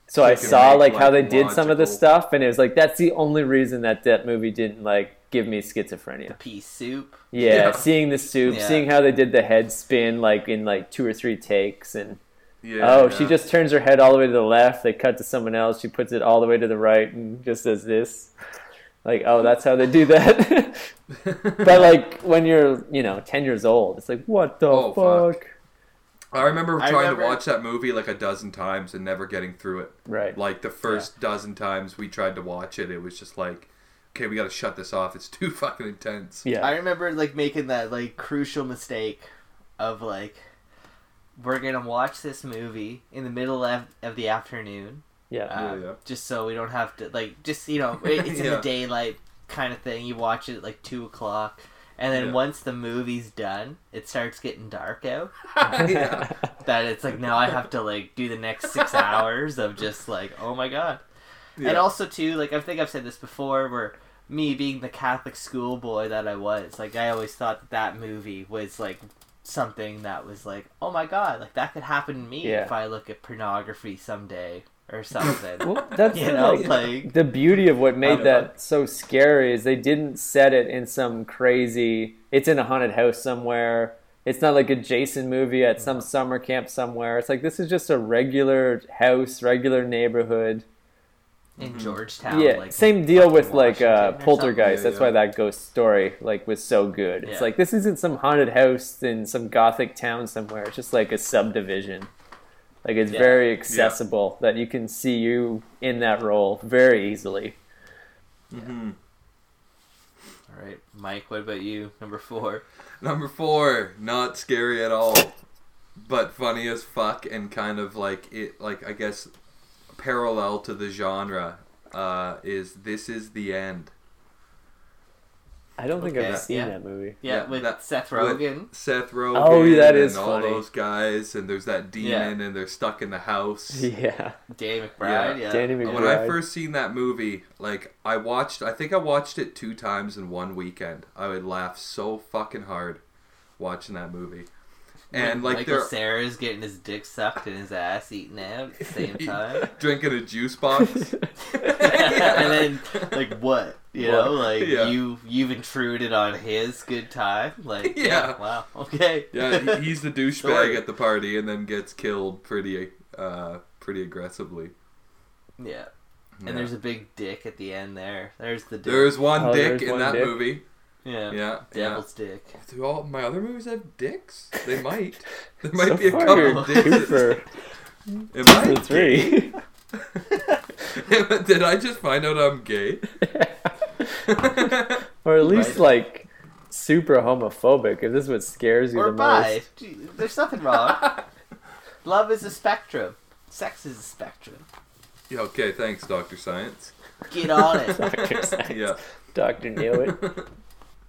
So I saw make, like how they like, did some of the stuff, and it was like that's the only reason that that movie didn't like give me schizophrenia. The pea soup. Yeah, Yeah. seeing the soup, Yeah. seeing how they did the head spin like in like two or three takes, and Yeah. oh, yeah. she just turns her head all the way to the left. They cut to someone else. She puts it all the way to the right and just does this. Like, oh, that's how they do that. (laughs) but like when you're, you know, ten years old, it's like, what the Oh, fuck. fuck? I remember I trying remember- to watch that movie like a dozen times and never getting through it. Right. Like the first dozen times we tried to watch it, it was just like, okay, we got to shut this off. It's too (laughs) fucking intense. Yeah. I remember like making that like crucial mistake of like we're gonna watch this movie in the middle of, of the afternoon, yeah. uh, Yeah, yeah. just so we don't have to like just you know it's in (laughs) Yeah. the daylight kind of thing. You watch it at like two o'clock, and then Yeah. once the movie's done, it starts getting dark out. (laughs) yeah. (laughs) That it's like now I have to like do the next six hours of just like oh my god. Yeah. And also too, like I think I've said this before, where me being the Catholic schoolboy that I was, like I always thought that that movie was like something that was like, oh my god, like that could happen to me Yeah. if I look at pornography someday or something. Well, that's (laughs) you the, know, like, like the beauty of what made that so scary is they didn't set it in some crazy. It's in a haunted house somewhere. It's not like a Jason movie at some summer camp somewhere. It's like this is just a regular house, regular neighborhood. in Mhm. Georgetown. yeah, like, same deal with fucking like uh, Poltergeist. That's why that ghost story like was so good. It's Yeah. like this isn't some haunted house in some gothic town somewhere. It's just like a subdivision. Like it's Yeah. very accessible that you can see you in that role very easily. hmm All right, Mike. What about you? Number four. (laughs) Number four, not scary at all. but funny as fuck and kind of like it like I guess parallel to the genre uh, is This Is the End. I don't think Okay, I've seen yeah. that movie. Yeah, Yeah, with that- Seth with- Rogen. Seth Rogen Oh, that is and all those guys and there's that demon and they're stuck in the house. (laughs) Yeah, Danny McBride. Yeah. Danny McBride. When I first seen that movie, like I watched, I think I watched it two times in one weekend. I would laugh so fucking hard watching that movie, and like Michael they're Cera's getting his dick sucked and his ass eaten out at the (laughs) same time. (laughs) drinking a juice box. (laughs) and then like what? You know, like Yeah. you you've intruded on his good time. Like Yeah. wow, okay. yeah, he's the douchebag at the party, and then gets killed pretty, uh, pretty aggressively. yeah. Yeah. And there's a big dick at the end there. There's the dick. There's one Oh, dick there's in one that dick? movie. Yeah. Yeah, yeah. Devil's dick. Do all my other movies have dicks? They (laughs) might. There might so be a far, couple you're dicks. two for, Am two I for three. (laughs) Did I just find out I'm gay? (laughs) or at least Right. like super homophobic. If this is what scares you Or the bi. most. Gee, There's nothing wrong. Love is a spectrum. Sex is a spectrum. Yeah, okay, thanks, Doctor Science. Get on it. Doctor Science. Yeah, Doctor knew it.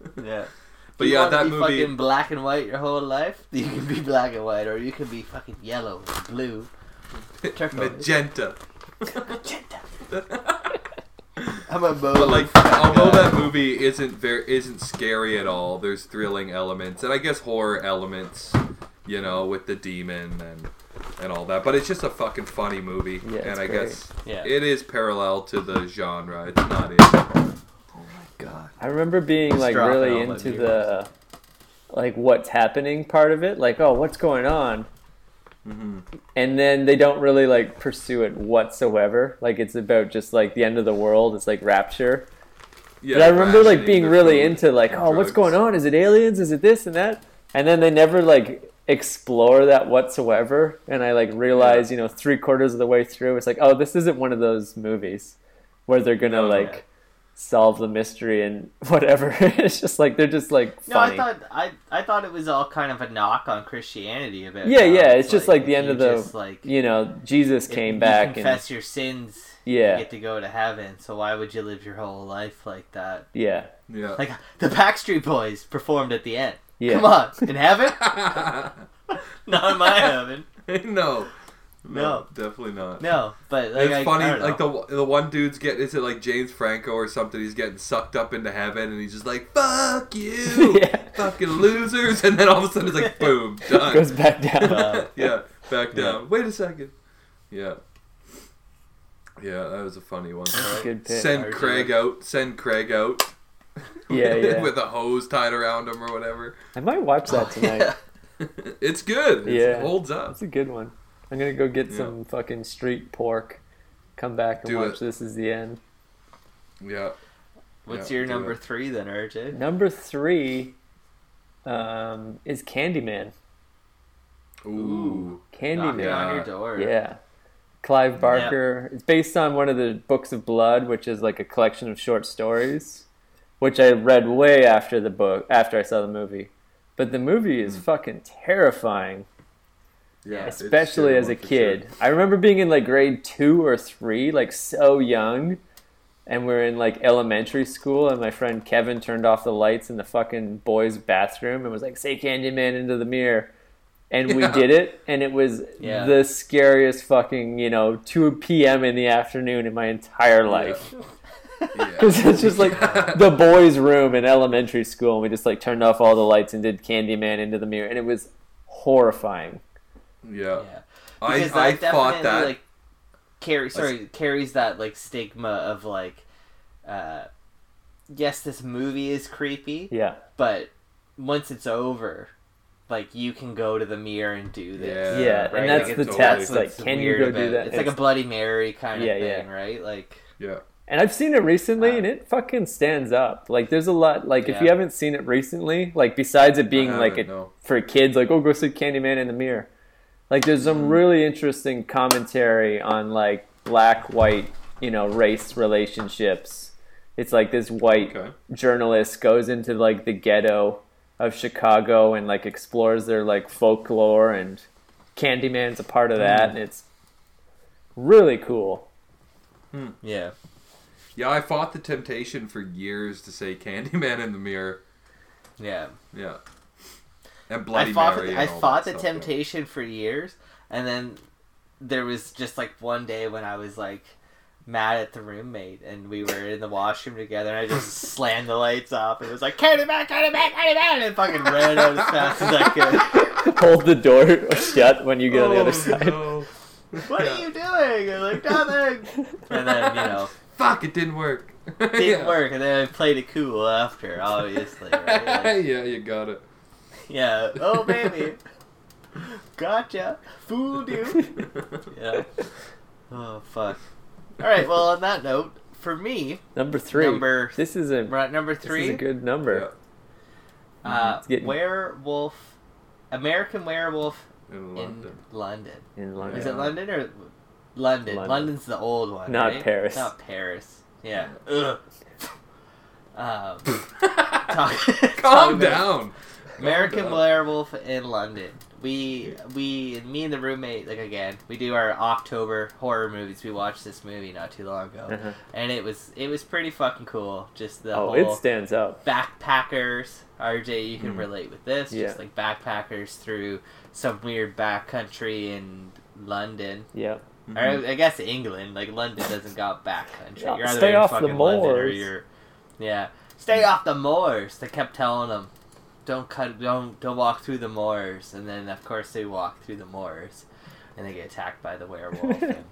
(laughs) yeah. but you yeah, that be movie. fucking black and white your whole life? (laughs) You can be black and white, or you can be fucking yellow, blue, (laughs) turquoise. Magenta. magenta. I'm a mode. But like, although that movie isn't very isn't scary at all, there's thrilling elements and I guess horror elements, you know, with the demon and and all that. But it's just a fucking funny movie, Yeah, and I great. guess Yeah. it is parallel to the genre. It's not it. God. I remember being like really into the like what's happening part of it. Like, oh, what's going on? hmm And then they don't really like pursue it whatsoever. Like it's about just like the end of the world. It's like rapture. Yeah, but I remember like being really into like, oh, what's going on? Is it aliens? Is it this and that? And then they never like explore that whatsoever. And I like realized, you know, three quarters of the way through, it's like, oh, this isn't one of those movies where they're gonna No. like solve the mystery and (laughs) whatever. it's just like they're just like No. I thought I I thought it was all kind of a knock on Christianity about. Yeah, how yeah, it's just like the end of the- just, like you know, Jesus if came you back and confess your sins. Yeah. you get to go to heaven. So why would you live your whole life like that? yeah, Yeah. Like the Backstreet Boys performed at the end. yeah. Come on, in heaven? (laughs) (laughs) Not in my heaven. no. No. definitely not. No, but like, it's I, funny, I don't like know. the the one dude's getting is it like James Franco or something? He's getting sucked up into heaven, and he's just like, "Fuck you, (laughs) Yeah. fucking losers!" And then all of a sudden, it's like, "Boom, (laughs) done." Goes back down. (laughs) Yeah, back Yeah. down. Wait a second. Yeah, yeah, that was a funny one. That's a good pick. Send RJ. Craig out. Send Craig out. Yeah, yeah. With a hose tied around him or whatever. I might watch that tonight. it's good. It's- Yeah. It holds up. It's a good one. I'm gonna go get Yeah. some fucking street pork. Come back and Do watch it. This Is the End. Yeah. What's Yeah, your number it. three then, RJ? Number three um, is Candyman. Ooh. Knocking Candyman. on your Yeah. door. Yeah. Clive Barker. It's based on one of the Books of Blood, which is like a collection of short stories, which I read way after the book, after I saw the movie. But the movie is Mm. fucking terrifying, Yeah. especially as a for sure. kid. I remember being in like grade two or three, like so young, and we're in like elementary school, and my friend Kevin turned off the lights in the fucking boys' bathroom and was like, "Say Candyman into the mirror." And we did it, and it was Yeah. the scariest fucking, you know, 2 p.m. in the afternoon in my entire life. (laughs) (laughs) Yeah. Because it's just like the boys' room in elementary school, and we just like turned off all the lights and did Candyman into the mirror, and it was horrifying. Yeah. Yeah. I, Because I that thought definitely, that. like carry sorry carries that like stigma of like uh yes this movie is creepy Yeah. but once it's over like you can go to the mirror and do this Yeah, Yeah, right? and that's Like, the it's test. Like, what's can you go about do that? it's like a bloody mary kind of Yeah, thing yeah. right like yeah. And I've seen it recently, Uh, and it fucking stands up. Like, there's a lot. Like, if you haven't seen it recently, like besides it being like a no. for kids, like oh, go see Candyman in the mirror. Like, there's some Mm. really interesting commentary on like black white, you know, race relationships. It's like this white Okay. journalist goes into like the ghetto of Chicago and like explores their like folklore and Candyman's a part of that, and it's really cool. Yeah. Yeah, I fought the temptation for years to say Candyman in the mirror. Yeah. Yeah. And Bloody I fought, Mary. the, and I all fought that the stuff, temptation for years, and then there was just like one day when I was like mad at the roommate, and we were in the washroom together, and I just (laughs) slammed the lights off, and it was like Candyman, Candyman, Candyman, and fucking ran out as fast as I (laughs) could. Hold the door shut when you get on the other Oh, side. no. What are you doing? And like nothing. And then you know Fuck! It didn't work. didn't (laughs) yeah. work, and then I played it cool after, obviously. Right? Like, yeah, you got it. Yeah. Oh baby, gotcha, fooled you. (laughs) Yeah. Oh fuck. All right. Well, on that note, for me, Number three. Number- This is a we're at number this is a good number. uh, getting- werewolf, American Werewolf In in London. London. In London. Is it London or London? London. London's the old one, Not right? Paris. Not Paris. Yeah. Ugh. (laughs) Um, (laughs) Calm talk about- down. American Calm down. Werewolf in London. We we me and the roommate like again we do our October horror movies. We watched this movie not too long ago, Uh-huh. and it was it was pretty fucking cool. Just the Oh, whole it stands out. backpackers. RJ, you can Mm. relate with this. Yeah. Just like backpackers through some weird back country in London. Yeah. Or I guess England. Like London doesn't got back country. Yeah, You're either stay in off the fucking London or moors. you're yeah. Stay off the moors. They kept telling them, don't cut, don't don't walk through the moors. And then of course they walk through the moors, and they get attacked by the werewolf. and,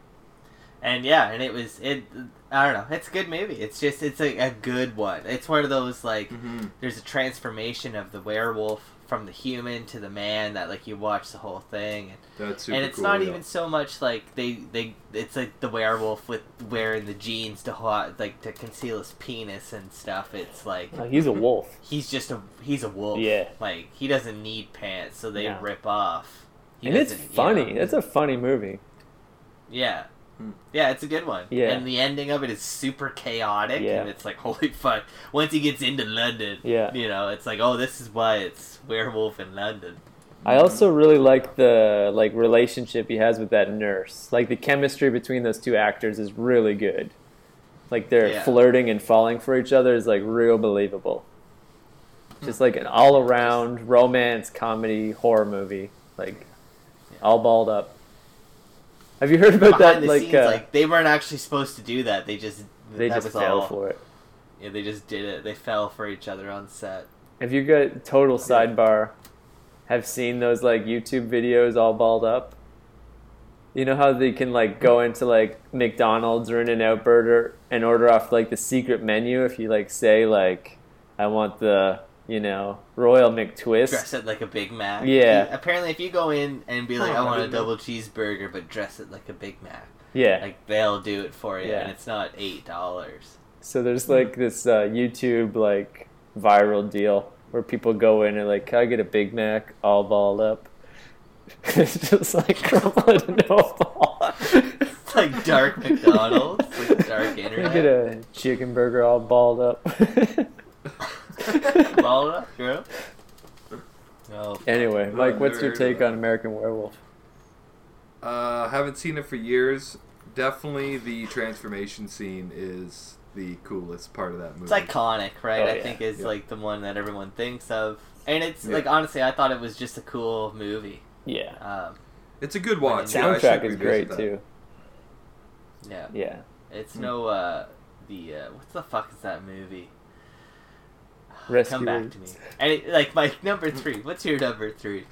(laughs) and yeah, and it was it. I don't know. It's a good movie. It's just it's a, a good one. It's one of those like hmm there's a transformation of the werewolf from the human to the man that like you watch the whole thing and That's super and it's cool, not yeah. even so much like they they it's like the werewolf with wearing the jeans to ho- like to conceal his penis and stuff it's like Oh, he's a (laughs) wolf. he's just a he's a wolf Yeah. like he doesn't need pants so they Yeah. rip off He and it's doesn't, you funny. know. It's a funny movie. yeah. Hmm. yeah it's a good one Yeah. and the ending of it is super chaotic Yeah. and it's like (laughs) holy fuck once he gets into london Yeah. you know it's like oh this is why it's werewolf in london I also really like the like relationship he has with that nurse. Like the chemistry between those two actors is really good. Like they're Yeah. flirting and falling for each other is like real believable. Hmm. Just like an all around romance comedy horror movie. Like all balled up. Have you heard about that? the Like, scenes uh, like they weren't actually supposed to do that they just they that just was fell all- for it. Yeah, they just did it. They fell for each other on set. If you got total sidebar, have seen those like YouTube videos all balled up? You know how they can like go into like McDonald's or In-N-Out Burger and order off like the secret menu if you like say like I want the you know Royal McTwist. Dress it like a Big Mac. Yeah. You- apparently, if you go in and be like, Oh, "I want a Mac. double cheeseburger," but dress it like a Big Mac, Yeah. like they'll do it for you, Yeah. and it's not eight dollars. So there's like this uh, YouTube like viral deal where people go in and like, can I get a Big Mac all balled up? (laughs) it's just like crumbling into a ball. It's like dark McDonald's, like dark Can I get a chicken burger all balled up? (laughs) Ball it up, girl. Oh, anyway, Mike, what's your take of on American Werewolf? Uh, haven't seen it for years. Definitely the transformation scene is the coolest part of that movie. it's iconic, right? Oh, I yeah. think is Yeah. like the one that everyone thinks of, and it's Yeah. like honestly, I thought it was just a cool movie. Yeah. Um, It's a good watch. The Yeah, Soundtrack should is great that. too. yeah. Yeah. It's no uh the uh what the fuck is that movie? Rescue Come back to me. And it, like my (laughs) number three. What's your number three?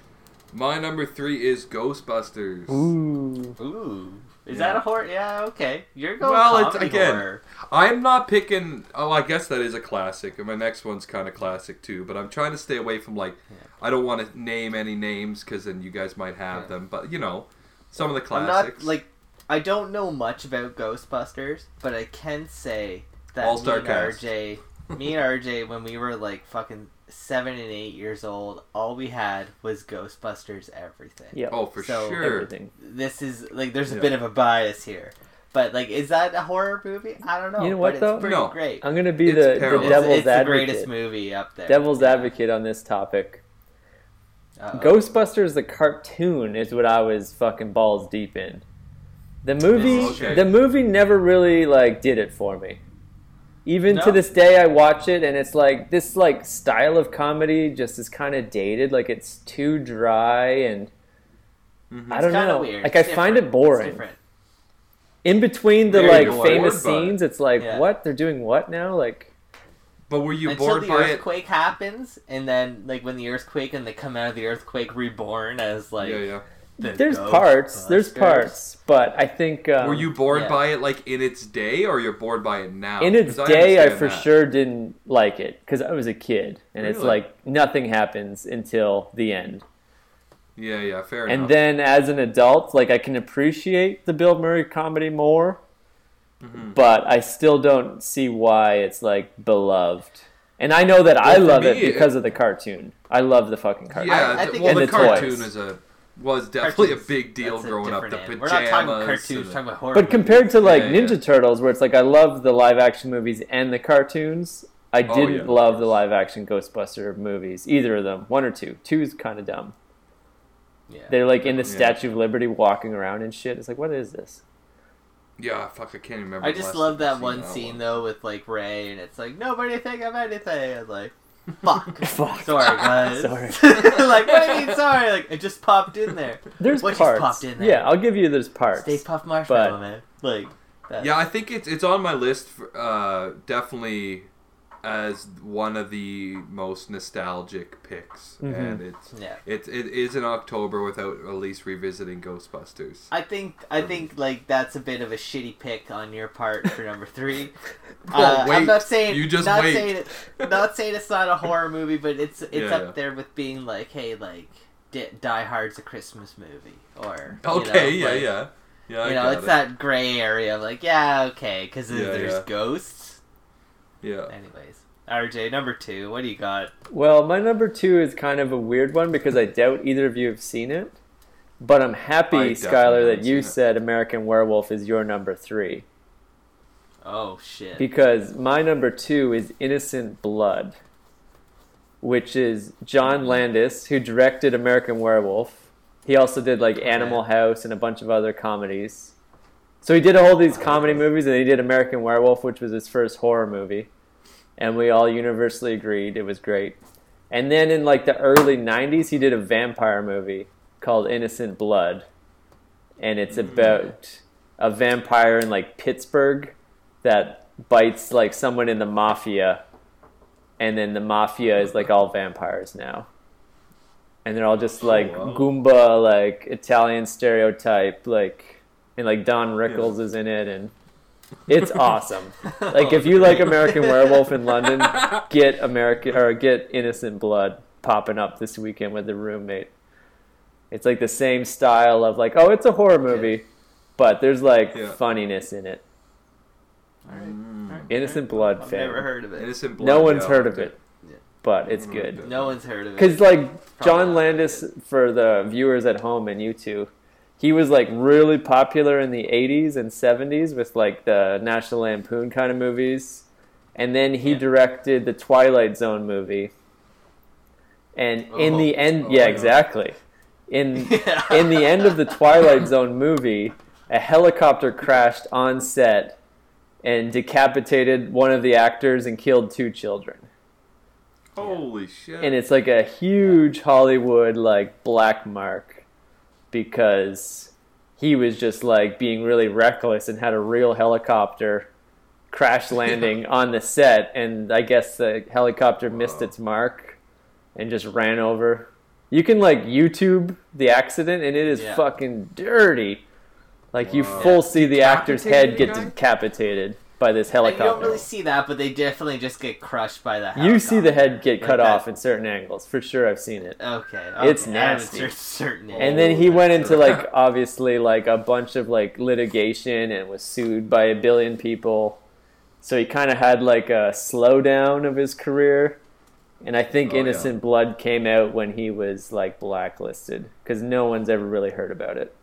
My number three is Ghostbusters. Ooh. Ooh, is Yeah. that a horror? Yeah, okay. You're going Well, it's- again, horror. I'm not picking. Oh, I guess that is a classic, and my next one's kind of classic too. But I'm trying to stay away from like. Yeah. I don't want to name any names because then you guys might have Yeah. them. But you know, some of the I'm classics. not like I don't know much about Ghostbusters, but I can say that All-star me and cast. RJ, (laughs) me and RJ, when we were like fucking seven and eight years old, all we had was Ghostbusters everything. Yep. oh, for So- sure. Everything. This is like there's a Yeah. bit of a bias here. But like, is that a horror movie? I don't know. You know but what, it's though? pretty No. great. I'm gonna be It's the, the terrible. It's, devil's it's the advocate. greatest movie up there. Devil's Yeah. advocate on this topic. Uh-oh. Ghostbusters the cartoon is what I was fucking balls deep in. The movie, Okay. the movie never really like did it for me. Even to this day, I watch it and it's like this like style of comedy just is kind of dated. Like it's too dry and Mm-hmm. I don't know. weird. Like I It's find it different. It's boring. different. In between the Yeah, like you're famous bored scenes, it's like Yeah. what they're doing. What now? Like But were you Until bored the by it? earthquake happens, and then like when the earthquake and they come out of the earthquake reborn as like yeah, yeah. The there's parts, there's parts, but I think um, Were you bored yeah. by it like in its day, or you're bored by it now? in its 'Cause day, I understand for that. sure didn't like it because I was a kid, and it's like nothing happens until the end. Yeah, yeah, fair enough. And enough. then as an adult, like I can appreciate the Bill Murray comedy more, Mhm. but I still don't see why it's like beloved. And I know that I Well, for love me, it because of the cartoon. I love the fucking cartoon. yeah, I- I th- think well, the, the cartoon toys. is a was definitely Cartoons, a big deal that's growing up. The pajamas. We're not talking about cartoons, we're talking about horror. But compared to like Yeah, Ninja yeah. Turtles, where it's like I love the live action movies and the cartoons, I Oh, didn't yeah, love the live action Ghostbuster movies, either of them, one or two. Two's kind of dumb. yeah. They're like in the Yeah. Statue of Liberty walking around and shit. It's like, what is this? yeah, fuck, I can't remember. I just love time I've that seen one scene though with like Ray, and it's like nobody think of anything. I'm like, fuck, (laughs) Fuck. sorry (laughs) guys. Sorry. (laughs) like what do you mean sorry? Like it just popped in there. There's What just popped in there? Yeah, I'll give you those parts. Stay puft marshmallow, But- man. Like that. Yeah, I think it's it's on my list. For, uh, definitely as one of the most nostalgic picks, Mhm. and it's yeah. it it is in October without at least revisiting Ghostbusters. I think I think like that's a bit of a shitty pick on your part for number three. (laughs) Uh, wait, I'm not saying you just not wait. saying it, not saying it's not a horror movie, but it's it's Yeah, up yeah. there with being like, hey, like Di- Die Hard's a Christmas movie, or you Okay, know, yeah, like, yeah, yeah. I you know, it's it. that gray area of like, yeah, okay, because Yeah, there's yeah. ghosts. Yeah. Anyways, RJ, number two, what do you got? Well, my number two is kind of a weird one because I doubt either of you have seen it. But I'm happy, definitely Skylar, that you it. said American Werewolf is your number three. Oh shit! Because my number two is Innocent Blood, which is John Landis, who directed American Werewolf. He also did like Animal House and a bunch of other comedies. So he did all these comedy movies, and he did American Werewolf, which was his first horror movie. And we all universally agreed it was great. And then in like the early 90s, he did a vampire movie called Innocent Blood. And it's mm-hmm. about a vampire in like Pittsburgh that bites like someone in the mafia and then the mafia is like all vampires now and they're all just oh, like wow. goomba like italian stereotype like and like don rickles is in it and it's (laughs) awesome like if you like american (laughs) werewolf in london get american or get innocent blood popping up this weekend with the roommate it's like the same style of like oh it's a horror movie but there's like Yeah. funniness in it All right, Mm. all right, Innocent. Blood I've fan. never heard of it. Innocent Blood. no one's yeah, heard of it but it's Mm, good. No one's heard of it. because like Probably john landis for the viewers at home and you two he was like really popular in the 80s and 70s with like the national lampoon kind of movies and then he Yeah. directed the twilight zone movie and oh, in Oh. the end Oh, yeah yeah. exactly in (laughs) in the end of the twilight zone movie a helicopter crashed on set and decapitated one of the actors and killed two children Holy shit! and it's like a huge Hollywood like black mark because he was just like being really reckless and had a real helicopter crash landing on the set and I guess the helicopter missed its mark and just ran over. You can like YouTube the accident and it is Yeah. fucking dirty. Like you full see the actor's head get the guy? decapitated by this And you don't really see that, but they definitely just get crushed by the. You see the head get cut that. off in certain angles. For sure, I've seen it. Okay, It's nasty. Certain. And then he went into (laughs) like obviously like a bunch of like litigation and was sued by a billion people. So he kind of had like a slowdown of his career. And I think Oh, yeah. Innocent Blood came out when he was like blacklisted because no one's ever really heard about it.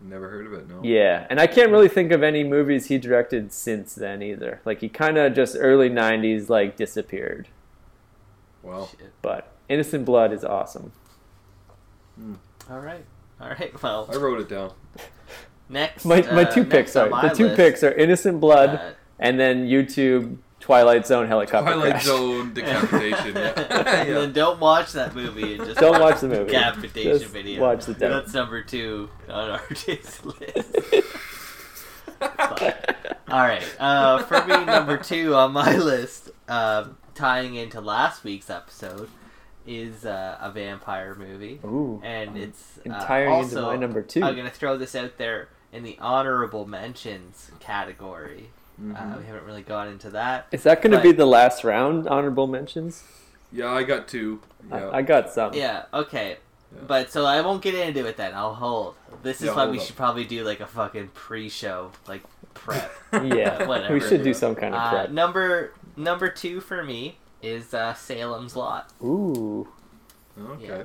Never heard of it. No. Yeah, and I can't really think of any movies he directed since then either. Like he kind of just early '90s like disappeared. Well, Shit. But Innocent Blood is awesome. All right. All right. Well, I wrote it down. next. My my uh, two next picks are my the two list, picks are Innocent Blood uh, and then YouTube Twilight Zone helicopter Twilight crash. Zone decapitation. Yeah. (laughs) and then don't watch that movie and just Don't watch the movie. Decapitation Just video. watch the demo. That's number two on RJ's (laughs) (laughs) list. All right. Uh, for me, number two on my list, um, tying into last week's episode, is uh, a vampire movie, Ooh, and it's uh, also, into my number 2 I'm gonna throw this out there in the honorable mentions category. Uh, Mhm. we haven't really gone into that. Is that going to be the last round? Honorable mentions. yeah, I got two. Yeah. I, I got some. Yeah. Okay. Yeah. But so I won't get into it then. I'll hold. This is Yeah, why we up. should probably do like a fucking pre-show, like prep. (laughs) Yeah, (laughs) Whatever. we should do some kind of uh, prep. number number two for me is uh, Salem's Lot. Ooh, okay. Yeah.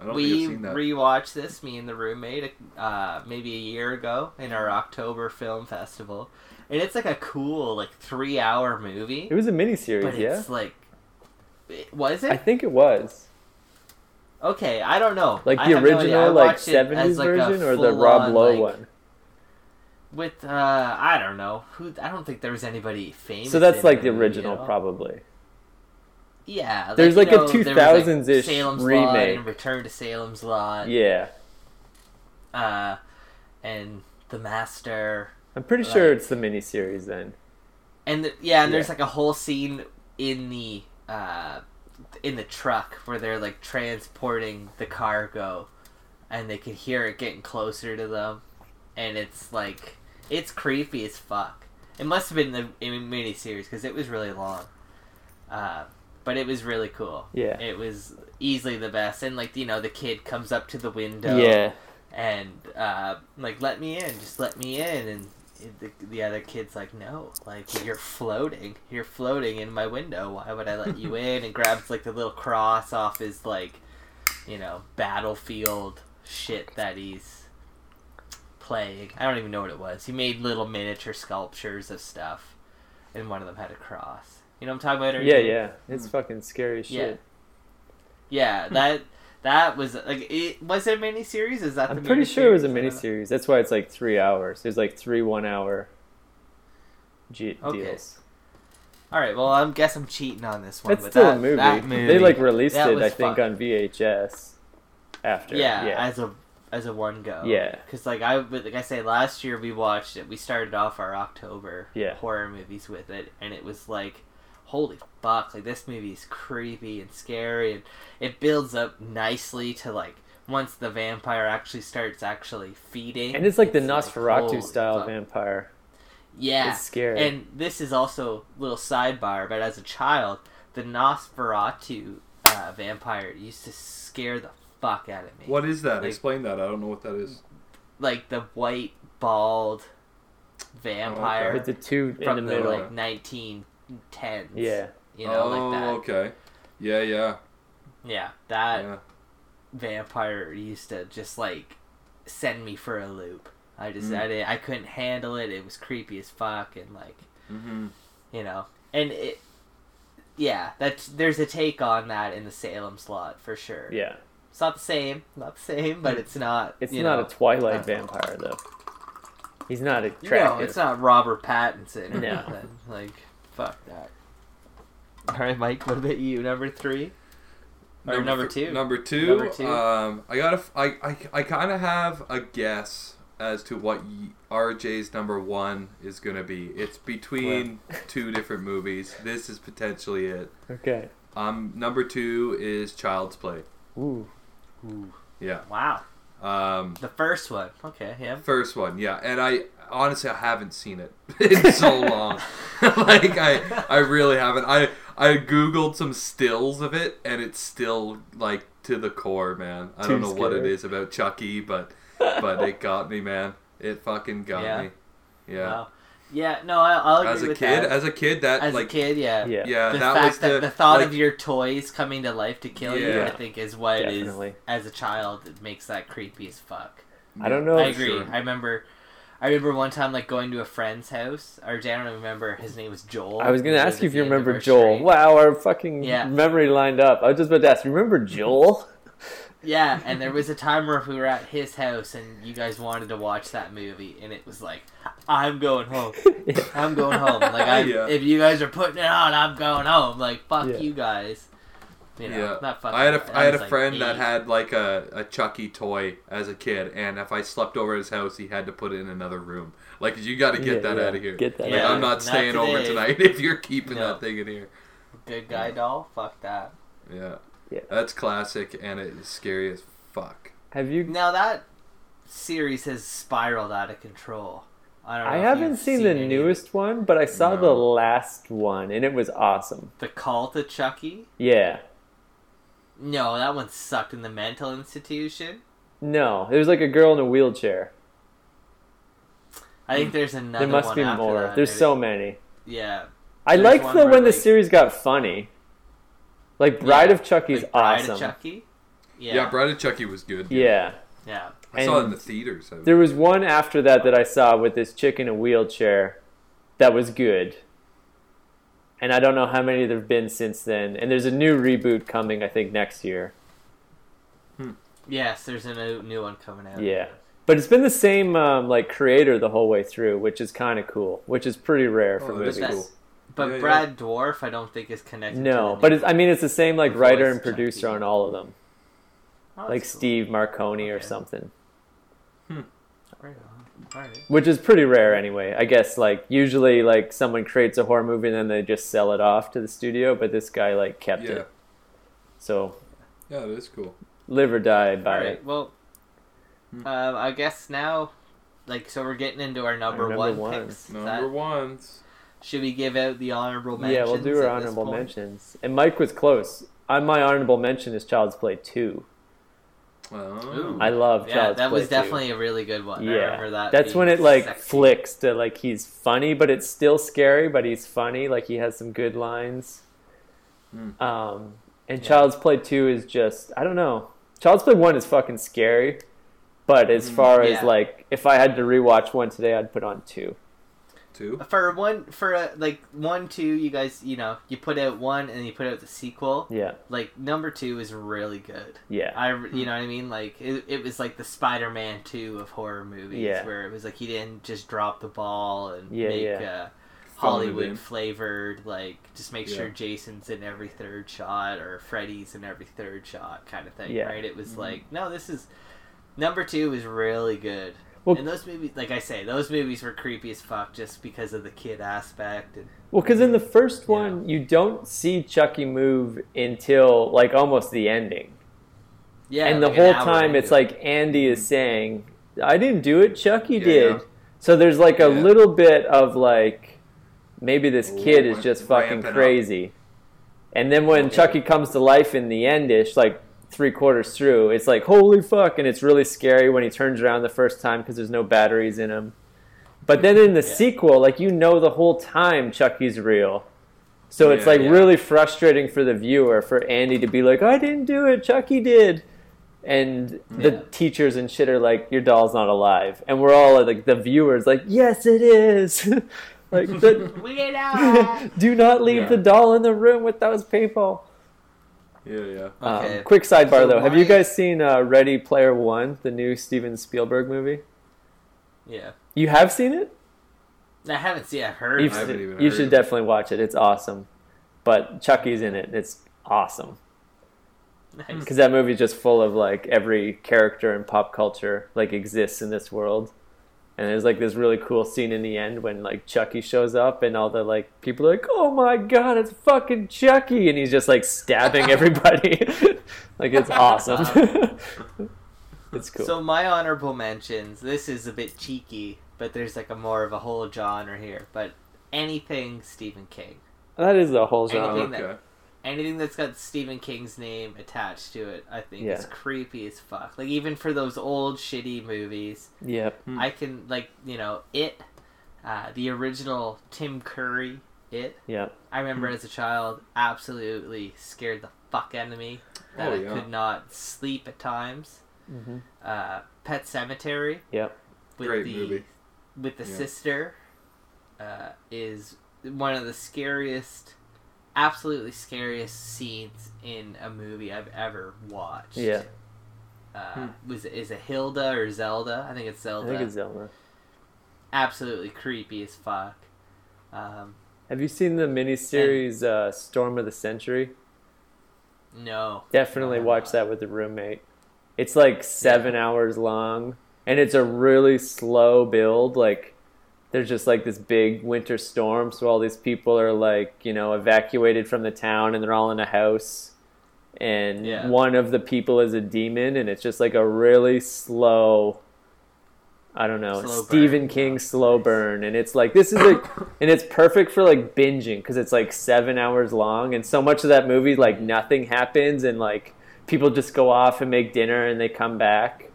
I don't we think I've seen that. rewatched this, me and the roommate, uh, maybe a year ago in our October film festival, and it's like a cool like three-hour movie, it was a miniseries, but yeah. it's like, was it? I think it was okay, I don't know. like the have no original, like seventies like, version, or the Rob full-on, Lowe like, one. with uh I don't know who I don't think there was anybody famous. So that's like the original, probably. Yeah, There's like a know, there was, 2000s-ish Salem's Lot remake. and Return to Salem's Lot. Yeah, Uh, and The Master, I'm pretty sure it's the miniseries then. and the, yeah, and there's like a whole scene in the uh in the truck where they're like transporting the cargo, and they can hear it getting closer to them, and it's like it's creepy as fuck. It must have been the in miniseries because it was really long. Uh, but it was really cool. Yeah. It was easily the best, and like you know, the kid comes up to the window, Yeah, and uh, like let me in, just let me in, and the, the other kid's like, no, like you're floating, you're floating in my window. Why would I let you (laughs) in? And grabs like the little cross off his like, you know, battlefield shit that he's playing. I don't even know what it was. He made little miniature sculptures of stuff, and one of them had a cross. You know what I'm talking about? yeah, yeah. It's hmm. fucking scary as Yeah. shit. Yeah, that that was like it was it a miniseries? Is that I'm pretty sure it was a miniseries? I don't know. miniseries. That's why it's like three hours. There's like three one-hour G- Okay. deals. All right, well, I guess I'm cheating on this one. It's but still that, a movie. That movie. They like released it, I think, fun. on VHS. After, yeah, yeah, as a as a one go. Yeah. because like I like I say, last year we watched it. We started off our October Yeah. horror movies with it, and it was like, holy fuck! Like this movie is creepy and scary, and it builds up nicely to like once the vampire actually starts actually feeding. and it's like the like, Nosferatu holy style fuck. vampire. Yeah, It's scary. And this is also a little sidebar, but as a child, the Nosferatu uh, vampire used to scare the fuck out of me. What is that? Like- Explain that. I don't know what that is. Like the white bald vampire With the two in from the the, middle. like 1910s. yeah. You know, oh, like that. okay. Yeah, yeah, Yeah, that yeah. vampire used to just like send me for a loop. I just Mm. I didn't, I couldn't handle it. It was creepy as fuck and like Mm-hmm. you know and it yeah that's there's a take on that in the salem's lot for sure Yeah. it's not the same not the same but it's not It's you not know, a Twilight I know. vampire, though. He's not a. no attractive. it's not robert pattinson or No. nothing. like fuck that all right mike what about you number three Or number th- two. Number two. Number two. Um, I gotta. f- I I, I kind of have a guess as to what y- RJ's number one is gonna be. It's between (laughs) two different movies. This is potentially it. Okay. Um, number two is Child's Play. Ooh. Ooh. Yeah. wow Um, the first one okay yeah first one. Yeah, and I honestly I haven't seen it (laughs) in so (laughs) long. (laughs) like I I really haven't. I I googled some stills of it, and it's still like to the core, man. I don't Too know what it is scary. is about Chucky, but but it got me, man. It fucking got Yeah. me. Yeah. wow yeah no I, i'll agree As a with kid, that. as a kid, that as like a kid yeah Yeah. yeah, the that fact was that the, the thought like, of your toys coming to life to kill you, I think, is what is Definitely. as a child it makes that creepy as fuck. I don't know. I agree. sure. I remember, I remember one time like going to a friend's house. Or I don't remember his name was Joel. I was gonna ask you if you the end of remember Joel. Wow, our fucking Yeah. memory lined up. I was just about to ask. Remember Joel? (laughs) Yeah, and there was a time where we were at his house and you guys wanted to watch that movie, and it was like, I'm going home. (laughs) I'm going home. Like, I, (laughs) Yeah. if you guys are putting it on, I'm going home. Like, fuck Yeah. you guys. You know, yeah, not fuck. I had you. a I had a like friend that had like a, a Chucky toy as a kid, and if I slept over at his house, he had to put it in another room. Like you got to get Yeah, that yeah. out of here. Get that Like, Yeah, I'm not not staying over tonight (laughs) if you're keeping No. that thing in here. good guy doll. Fuck that. Yeah. Yeah. That's classic, and it is scary as fuck. Have you? Now that series has spiraled out of control. I don't. Know I haven't you've seen the any- newest one, but I saw No. the last one, and it was awesome. The Cult of Chucky. Yeah. No, that one sucked in the mental institution. No, it was like a girl in a wheelchair. I think there's another. there must one be after more. that, There's maybe. so many. Yeah. I There's like the where, when the series got funny. Like Bride Yeah, of Chucky's like Bride awesome. of Chucky. Yeah, Yeah. Bride of Chucky was good. yeah. Yeah. I saw it in the theaters. I- There was one after that that I saw with this chick in a wheelchair that was good. And I don't know how many there have been since then. And there's a new reboot coming, I think, next year. Yes, there's a new, new one coming out. Yeah. But it's been the same um, like creator the whole way through, which is kind of cool, which is pretty rare for Oh, that is movies. That's- cool. But Yeah, yeah. Brad Dourif, I don't think is connected. No, to but it's, I mean it's the same like The writer and producer Chucky. on all of them, Oh, like cool. Steve Marconi or something, Right on. Alright. which is pretty rare anyway. I guess like usually like someone creates a horror movie and then they just sell it off to the studio, but this guy like kept Yeah. it. So Yeah, that is cool. live or die by Alright, it. well, Hmm. um, I guess now, like, so we're getting into our number, number one one. picks. Number that- ones. should we give out the honorable mentions? Yeah, we'll do our honorable mentions. And Mike was close. I, my honorable mention is Child's Play Two. Oh. Ooh. I love Yeah, Child's that Play was 2. definitely a really good one. I Yeah, remember that. that's when it like sexy. flicks to like he's funny, but it's still scary, but he's funny. Like he has some good lines. Hmm. Um, and Yeah. Child's Play Two is just I don't know. Child's Play One is fucking scary, but as Mhm. far Yeah. as like if I had to rewatch one today, I'd put on two. Two. For one, for a, like one, two, you guys, you know, you put out one and you put out the sequel. Yeah, Like number two is really good. yeah, I, you know what I mean? Like it, it was like the Spider-Man two of horror movies, Yeah. where it was like he didn't just drop the ball and Yeah, make yeah. Uh, Hollywood flavored, like just make sure Jason's in every third shot or Freddy's in every third shot, kind of thing. Yeah. Right? It was Mhm. like no, this is number two is really good. Well- and those movies, like I say, those movies were creepy as fuck just because of the kid aspect. And Well, because in the first Yeah. one, you don't see Chucky move until like almost the ending. yeah, and the like an whole hour time it's like Andy is saying, "I didn't do it, Chucky Yeah, did." yeah. So there's like a Yeah. little bit of like maybe this kid is just fucking ramping up. crazy. And then when Yeah. Chucky comes to life in the endish, like three quarters through, it's like holy fuck, and it's really scary when he turns around the first time because there's no batteries in him. But then in the Yeah. sequel, like you know the whole time Chucky's real. So it's like yeah. really frustrating for the viewer for Andy to be like, I didn't do it, Chucky did. And the teachers and shit are like, Your doll's not alive. And we're all like the viewers like, Yes it is. (laughs) like (laughs) the, we know. (laughs) do not leave Yeah. the doll in the room with those people. Yeah, yeah. Okay. Um, quick sidebar So though, have you guys seen uh, Ready Player One, the new Steven Spielberg movie? yeah, You have seen it? I haven't seen. It, I've heard. You've I haven't se- even you heard should definitely watch it. It's awesome. But Chucky's in it. It's awesome Nice. because that movie's just full of like every character in pop culture like exists in this world. And there's like this really cool scene in the end when like Chucky shows up and all the like people are like, "Oh my god, it's fucking Chucky!" and he's just like stabbing (laughs) everybody. (laughs) like it's awesome. (laughs) it's cool. So my honorable mentions. This is a bit cheeky, but there's like a more of a whole genre here. But anything Stephen King, that is the whole genre. Anything that- okay. Anything that's got Stephen King's name attached to it, I think Yeah. is creepy as fuck. Like even for those old shitty movies, Yep. Hmm. I can like you know it, uh, the original Tim Curry it. Yep. I remember as a child, absolutely scared the fuck out of me. That Oh, I yeah. could not sleep at times. hmm Uh, Pet Sematary. Yep. With Great the movie. with the Yeah. sister, uh, is one of the scariest, absolutely scariest scenes in a movie I've ever watched. Yeah. uh, was is it Hilda or Zelda? I think it's Zelda. I think it's Zelda. Absolutely creepy as fuck. Um, Have you seen the miniseries uh, Storm of the Century? no, Definitely No, watch not. that with a roommate. It's like seven hours long, and it's a really slow build. Like, there's just like this big winter storm, so all these people are like, you know, evacuated from the town, and they're all in a house. And Yeah. one of the people is a demon, and it's just like a really slow. I don't know, Slow Stephen burn. King slow burn, and it's like this is like, (coughs) and it's perfect for like binging because it's like seven hours long, and so much of that movie like nothing happens, and like people just go off and make dinner and they come back.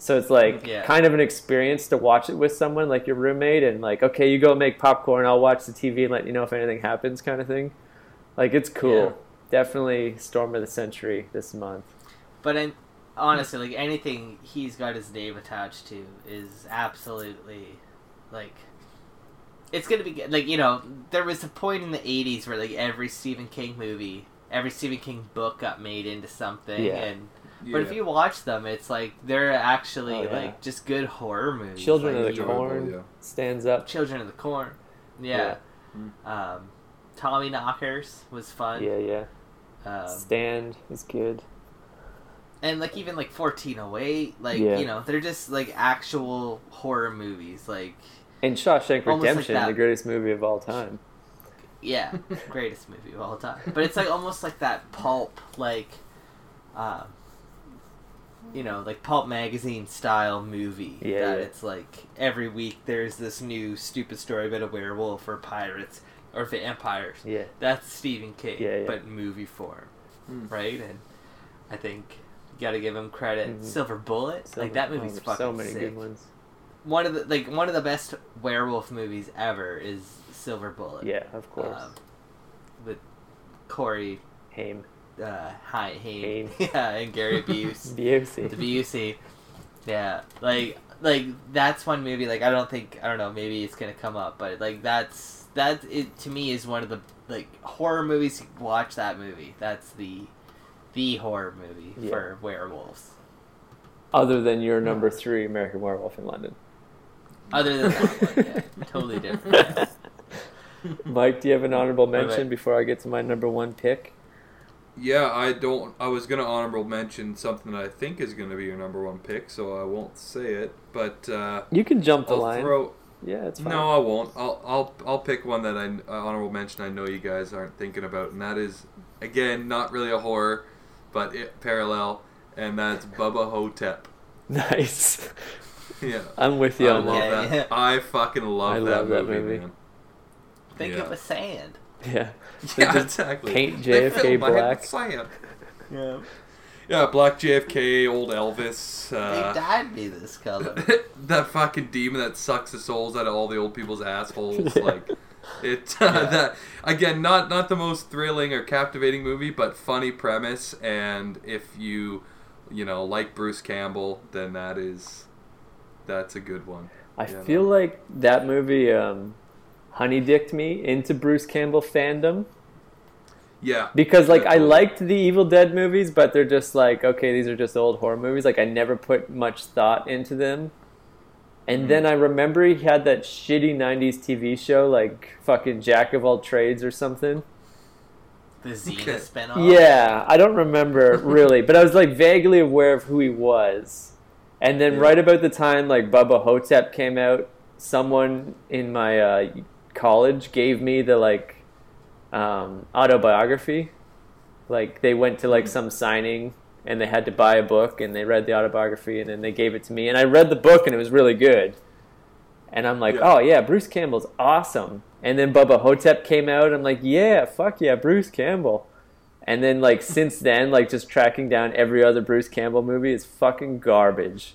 So it's like Yeah. kind of an experience to watch it with someone like your roommate, and like okay, you go make popcorn, I'll watch the TV and let you know if anything happens, kind of thing. Like it's cool. Yeah. Definitely Storm of the Century this month. but in, honestly, like anything he's got his name attached to is absolutely like. It's gonna be like you know there was a point in the '80s where like every Stephen King movie, every Stephen King book got made into something, Yeah. and but if you watch them, it's like they're actually Oh, yeah. like just good horror movies. Children like, of the you- Corn yeah. stands up. Children of the Corn, yeah. Um, Tommyknockers was fun. Yeah, yeah. Um, Stand is good. and like even like 1408 like Yeah. you know they're just like actual horror movies like And Shawshank Almost like Redemption, the greatest movie of all time. yeah (laughs) greatest movie of all time but it's like almost like that pulp like um you know like pulp magazine style movie Yeah, that yeah. it's like every week there's this new stupid story about a werewolf or pirates or vampires Yeah. that's stephen king Yeah, yeah. but movie form Hmm. right and i think you gotta give him credit Mhm. silver bullet So like that many- movie's oh, fucking so many sick. good ones. one of the like one of the best werewolf movies ever is Silver Bullet. Yeah, of course. Um, with Corey Haim. Uh, Hi Haim. Haim. (laughs) yeah, and Gary Busey. (laughs) the Busey. Busey. Yeah, like like that's one movie. Like I don't think I don't know. Maybe it's gonna come up, but like that's that it to me is one of the like horror movies. Watch that movie. That's the the horror movie Yeah. for werewolves. Other than your number three, American Werewolf in London. Other than that one, yeah, (laughs) totally different. yeah. Mike, do you have an honorable Wait, wait. mention before I get to my number one pick? Yeah, I don't. I was gonna honorable mention something that I think is gonna be your number one pick, so I won't say it. But uh, You can jump the I'll line. throw. Yeah, it's fine. No, I won't. I'll I'll I'll pick one that I uh, honorable mention. I know you guys aren't thinking about, and that is again not really a horror, but it, parallel, and that's Bubba Ho-Tep. (laughs) Nice. Yeah, I'm with you I on love that. Yeah, that. yeah. I fucking love, I that, love that movie, movie. man. Think Yeah. it was sand. (laughs) Yeah. (laughs) They Yeah, just exactly. paint They JFK my head black. with sand. Yeah. Yeah, black JFK, old Elvis. they Uh, dyed me this color. (laughs) that fucking demon that sucks the souls out of all the old people's assholes. Yeah. Like it. Yeah. that again, not not the most thrilling or captivating movie, but funny premise. And if you, you know, like Bruce Campbell, then that is, that's a good one. I Yeah, feel no. like that movie um, honey dicked me into Bruce Campbell fandom Yeah. because like Yeah, I liked the Evil Dead movies, but they're just like okay, these are just old horror movies. Like I never put much thought into them. And Mhm. then I remember he had that shitty '90s TV show, like fucking Jack of all trades or something. The Xena Okay. spinoff. Yeah, I don't remember (laughs) really, but I was like vaguely aware of who he was. And then Yeah. right about the time like Bubba Ho-Tep came out, someone in my uh, college gave me the like um, autobiography. Like they went to like Hmm. some signing and they had to buy a book and they read the autobiography and then they gave it to me and I read the book and it was really good. And I'm like, Yeah. oh yeah, Bruce Campbell's awesome. And then Bubba Ho-Tep came out. I'm like, yeah, fuck yeah, Bruce Campbell. And then like since then, like just tracking down every other Bruce Campbell movie is fucking garbage.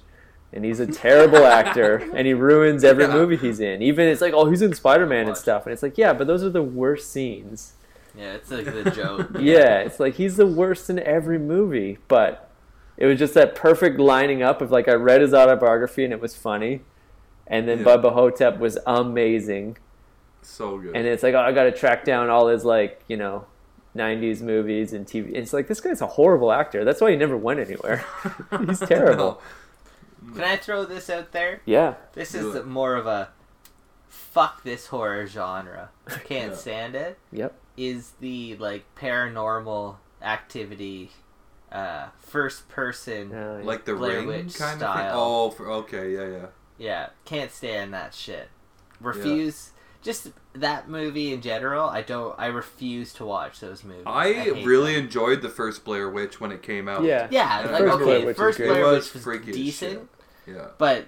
And he's a terrible actor, (laughs) and he ruins every Yeah. movie he's in. Even it's like, oh, he's in Spider Man and stuff, and it's like, yeah, but those are the worst scenes. Yeah, it's like the joke. (laughs) Yeah, it's like he's the worst in every movie. But it was just that perfect lining up of like I read his autobiography and it was funny, and then Yeah. Bubba Ho-Tep was amazing, So good. and it's like oh, I got to track down all his like you know '90s movies and TV. It's like this guy's a horrible actor. That's why he never went anywhere. (laughs) He's terrible. Can I throw this out there? Yeah, This is it. more of a fuck this horror genre. (laughs) Can't Yeah. stand it. yep. Is the like paranormal activity, uh, first person. Uh, Like the Blair ring Witch kind of thing. style. Oh, for, okay, yeah, yeah. Yeah, can't stand that shit. Refuse. Just that movie in general. I don't. I refuse to watch those movies. I, hate really them. enjoyed the first Blair Witch when it came out. yeah. Yeah, Yeah, like first okay, Blair Witch first. Blair Witch was was freaky as decent, Yeah. but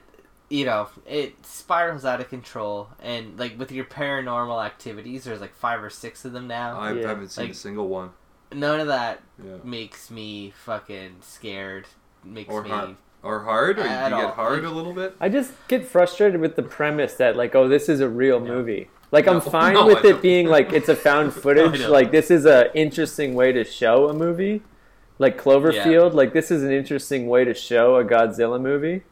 you know it spirals out of control. And like with your paranormal activities, there's like five or six of them now. I Yeah. haven't seen Like- a single one. None of that Yeah. makes me fucking scared. Makes Or me. Hard. Or hard? Or you At get hard Like- a little bit? I just get frustrated with the premise that like, oh, this is a real No. movie. Like I'm No. (laughs) fine No, I with it don't. being like it's a found (laughs) footage. Oh, know. like this is a interesting way to show a movie. Like Cloverfield, like this is an interesting way to show a Godzilla movie.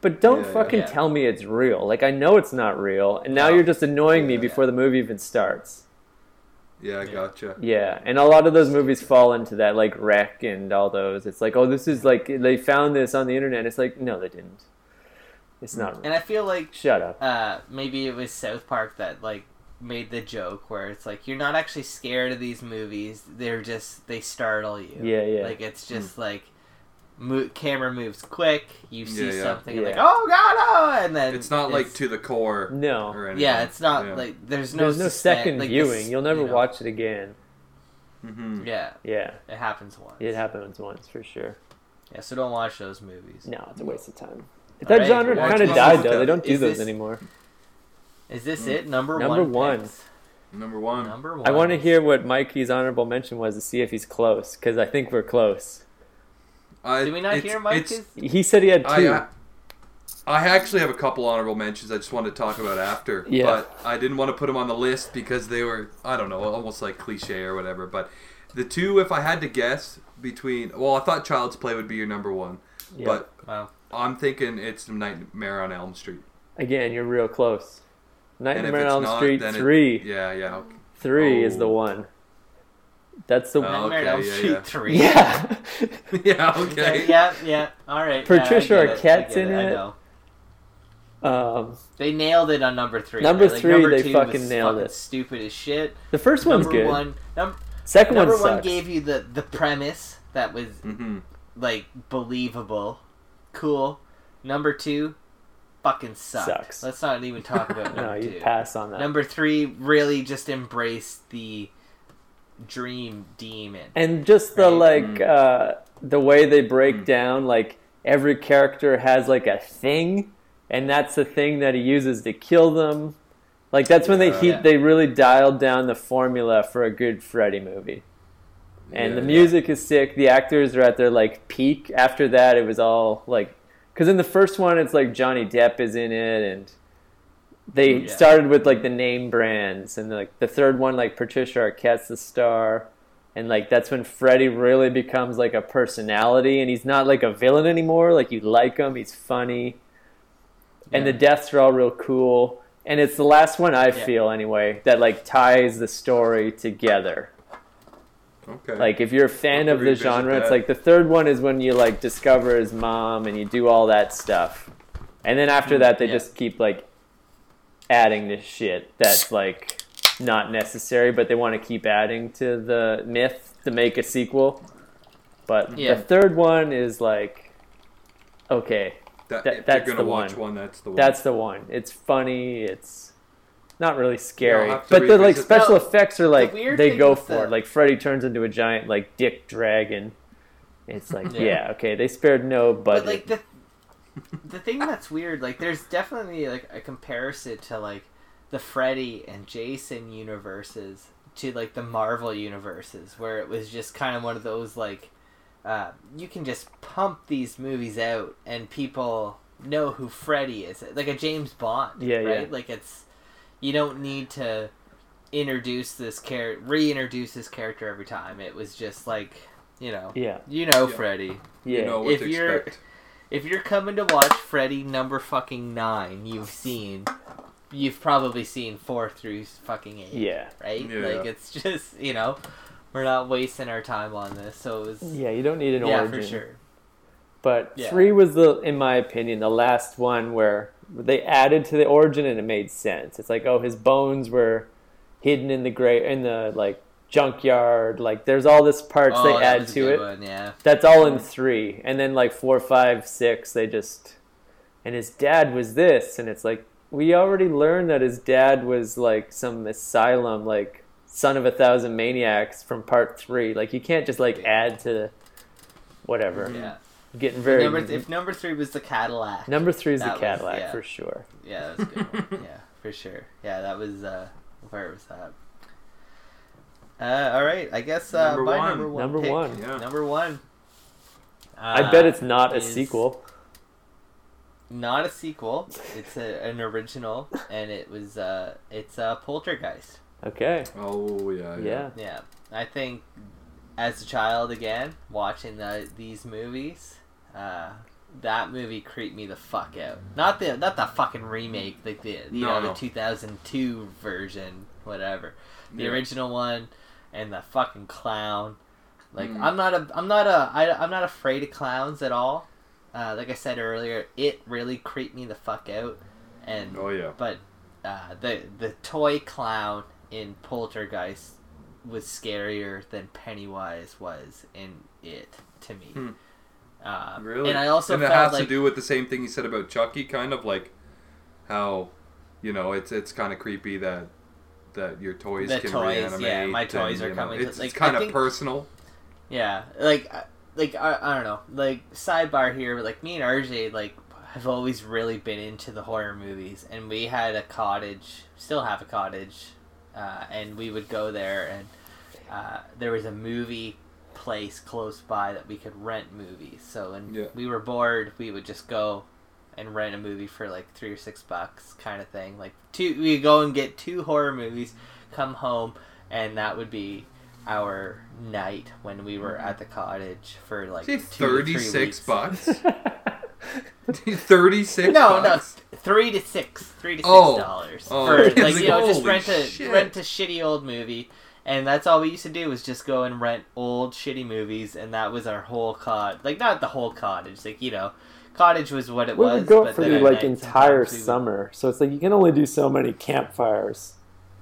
But don't Yeah, fucking yeah. tell me it's real. Like I know it's not real, and now No. you're just annoying me Yeah. before the movie even starts. Yeah, I gotcha. Yeah, and a lot of those movies fall into that, like REC and all those. It's like, oh, this is like they found this on the internet. It's like, no, they didn't. It's not. And I feel like Shut up. uh, maybe it was South Park that like made the joke where it's like you're not actually scared of these movies; they're just they startle you. Yeah, yeah. Like it's just like mo- camera moves quick. You see Yeah, yeah. something and like Yeah. oh god, oh, and then It's not like to the core No. or anything. yeah, it's not Yeah. like there's no There's no suspen- second like, viewing. this- You'll never you know, watch it again. Mhm. Yeah, Yeah, it happens once. it happens once for sure. Yeah, so don't watch those movies. No, it's a waste of time. All that right, genre watch kind of Monster died though. They don't do Is those this- anymore. Is this Mm. it? Number, Number one. one. picks? Number one. Number one. I want to hear what Mikey's honorable mention was to see if he's close because I think we're close. I, Did we not hear Mike? it's- He said he had I, two. I, I actually have a couple honorable mentions I just wanted to talk about after. Yeah. But I didn't want to put them on the list because they were, I don't know, almost like cliche or whatever. But the two, if I had to guess between, well, I thought Child's Play would be your number one. Yeah. But Wow. I'm thinking it's Nightmare on Elm Street. Again, you're real close. Nightmare on Elm not, Street then it- three. yeah, yeah. okay. Three is the Oh. one. That's the Oh, Nightmare on okay, Elm Street yeah. three. yeah. yeah, (laughs) (laughs) Okay, okay. yeah, yeah. All right. Patricia yeah, I it, I Arquette's get in I it. know. um, They nailed it on number three. Number Like, three, number they two fucking was nailed fucking it. Stupid as shit. the first one's number good. one, num- Second number one one gave you the the premise that was hmm like believable, cool. Number two, fucking sucked. Sucks. Let's not even talk about (laughs) no, number you two. pass on that. Number three really just embraced the dream demon. and just the Right. like Mm. uh the way they break Mm. down like every character has like a thing and that's the thing that he uses to kill them like that's when they Yeah. he, Yeah. they really dialed down the formula for a good freddy movie and Yeah, the yeah. music is sick the actors are at their like peak after that it was all like because in the first one it's like johnny depp is in it and they Yeah. started with like the name brands and like the third one like patricia arquette's the star and like that's when freddy really becomes like a personality and he's not like a villain anymore like you like him he's funny and the deaths are all real cool and it's the last one i Yeah. feel anyway that like ties the story together Okay. like if you're a fan of the revisit genre, it's like the third one is when you like discover his mom and you do all that stuff. And then after mm, that they yeah. just keep like adding this shit that's like not necessary, but they want to keep adding to the myth to make a sequel. But Yeah. the third one is like okay, that, that- if that's you're gonna the watch one. one, that's the one. that's the one. It's funny, it's not really scary. have But the like special that. effects are like weird they go for the- it. Like Freddy turns into a giant like dick dragon. It's like, (laughs) Yeah. yeah, okay, they spared no budget. But like the the thing that's weird, like there's definitely like a comparison to like the Freddy and Jason universes to like the Marvel universes, where it was just kind of one of those like uh, you can just pump these movies out and people know who Freddy is, like a James Bond, Yeah, right? yeah. Like it's you don't need to introduce this character, reintroduce this character every time. It was just like you know, yeah, you know, Yeah. Freddy. yeah. You know what If to you're- expect. If you're coming to watch Freddy number fucking nine, you've seen, you've probably seen four through fucking eight, yeah. right? Yeah. Like it's just you know, we're not wasting our time on this. So it was Yeah, you don't need an yeah origin. for sure. But Yeah. three was the, in my opinion, the last one where they added to the origin and it made sense. It's like, oh, his bones were hidden in the gray in the like junkyard. Like, there's all this parts Oh, they add to it. One, yeah. That's all in three, and then like four, five, six, they just and his dad was this, and it's like we already learned that his dad was like some asylum, like son of a thousand maniacs from part three. Like you can't just like add to whatever. Yeah. Getting very Number th- if number three was the Cadillac. Number three is the That was- Cadillac yeah. for sure. Yeah, that was good one. yeah, for sure. Yeah, that was uh where was that? Uh, all right, I guess uh, Number my one. number one. Number pick, one. Yeah. Number one. I uh, bet it's not a sequel. Not a sequel. It's a, an original, and it was uh, it's uh, Poltergeist. Okay. Oh yeah, Yeah. Yeah, I think as a child again watching the, these movies, uh, that movie creeped me the fuck out. Not the not the fucking remake, like the you No, know no. the two thousand two version, whatever. The Yeah. original one and the fucking clown. Like Mm. I'm not a I'm not a I, I'm not afraid of clowns at all. Uh, like I said earlier, it really creeped me the fuck out. And Oh yeah. but uh, the the toy clown in Poltergeist was scarier than Pennywise was in it to me. Hmm. Uh, Really? And I also and it has like to do with the same thing you said about Chucky, kind of like how, you know, it's it's kind of creepy that that your toys The can toys, reanimate. yeah, my toys and, are you know, coming to- It's, like, it's kind I of think- personal. yeah, like I- like I, I don't know, like sidebar here, but like me and RJ like have always really been into the horror movies, and we had a cottage, still have a cottage, uh, and we would go there, and uh, there was a movie place close by that we could rent movies. So when Yeah. we were bored, we would just go and rent a movie for like three or six bucks, kind of thing. Like two, we go and get two horror movies, come home, and that would be our night when we were at the cottage for like See, two to three thirty six weeks. bucks. (laughs) thirty six. No, bucks? no, three to six, three to six Oh. dollars Oh, for it's (laughs) like you know just rent a shit. rent a shitty old movie, and that's all we used to do was just go and rent old shitty movies, and that was our whole cot. Like not the whole cottage, like you know, cottage was what it we was. would go but for the like entire sometimes would- summer, so it's like you can only do so many campfires.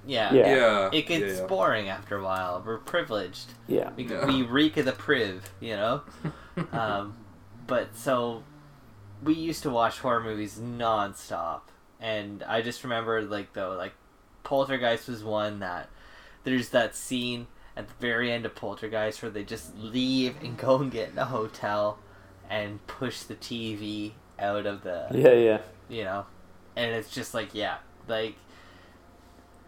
Yeah, Yeah. Yeah. It gets yeah. boring after a while. We're privileged. Yeah. We, Yeah. we reek of the priv, you know. (laughs) um, but so we used to watch horror movies nonstop, and I just remember like though like Poltergeist was one that there's that scene at the very end of Poltergeist where they just leave and go and get in a hotel and push the TV out of the Yeah, yeah. you know and it's just like yeah like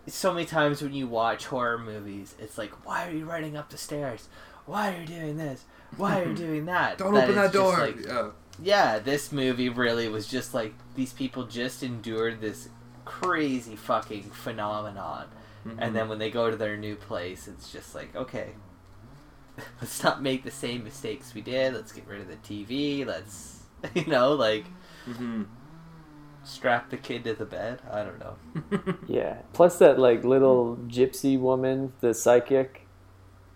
so many times when you watch horror movies it's like why are you running up the stairs why are you doing this why are you (laughs) doing that Don't That open that door. like, yeah. yeah this movie really was just like these people just endured this crazy fucking phenomenon Mm-hmm. and then when they go to their new place it's just like okay (laughs) let's not make the same mistakes we did let's get rid of the tv let's (laughs) you know like Mhm. strap the kid to the bed. I don't know. (laughs) Yeah. Plus that like little gypsy woman, the psychic.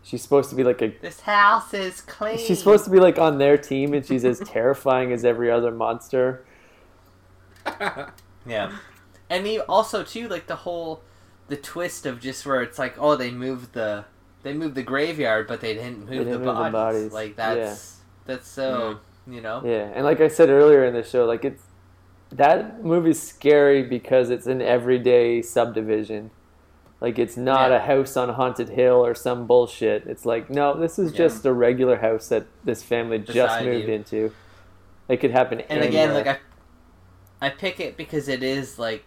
She's supposed to be like a This house is clean. she's supposed to be like on their team and she's as terrifying as every other monster. Yeah, and he also too like the whole the twist of just where it's like oh they moved the they moved the graveyard but they didn't move, didn't the, move the bodies. bodies. Like that's that's so you know Yeah. And like I said earlier in the show, like it's that movie's scary because it's an everyday subdivision. Like it's not Yeah. a house on haunted hill or some bullshit. It's like no, this is Yeah. just a regular house that this family just moved you. into. It could happen and again like I I pick it because it is like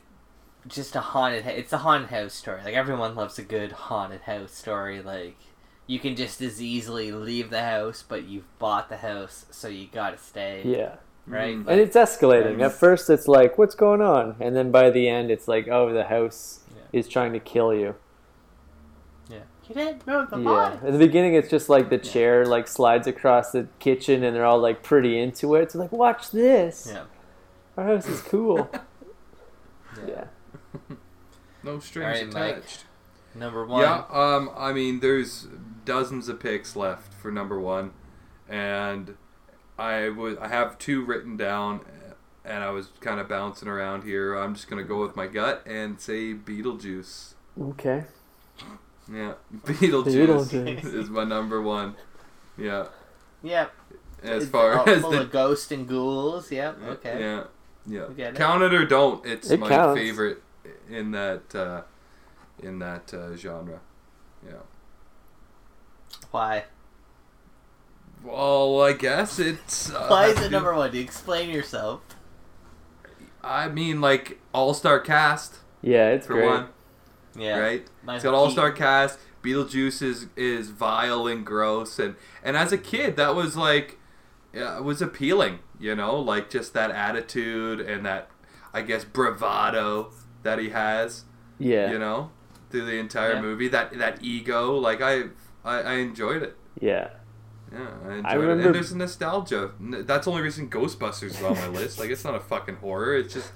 just a haunted ha- it's a haunted house story like everyone loves a good haunted house story like you can just as easily leave the house but you've bought the house so you gotta stay yeah. right Mm. And it's escalating. At first, it's like, "What's going on?" And then by the end, it's like, "Oh, the house Yeah. is trying to kill you." yeah you didn't move the Yeah. bodies. At the beginning, it's just like the chair like slides across the kitchen, and they're all like pretty into it. It's like, "Watch this! yeah Our house is cool." (laughs) yeah. (laughs) No strings Alright, Mike. attached. number one Yeah, um, I mean, there's dozens of picks left for number one, and I would I have two written down, and I was kind of bouncing around here. I'm just gonna go with my gut and say Beetlejuice. Okay. Yeah, (laughs) Beetlejuice, Beetlejuice. is my number one. Yeah, Yep. as It's far all as full the of ghosts and ghouls. Yep. Okay. yeah yeah We get it. count it or don't. It's It my counts. favorite in that uh, in that uh, genre. Yeah. Why? Well, I guess it's. Uh, (laughs) Why is it number one? You Explain yourself. I mean, like all star cast Yeah, it's for great. one, Yeah. right? Michael It's got all star cast. Beetlejuice is is vile and gross, and and as a kid, that was like, yeah, it was appealing. You know, like just that attitude and that, I guess, bravado that he has. Yeah. You know, through the entire Yeah. movie, that that ego, like I I, I enjoyed it. Yeah. Yeah, I enjoyed I it. And there's nostalgia. That's the only reason Ghostbusters is on my list. Like, it's not a fucking horror. It's just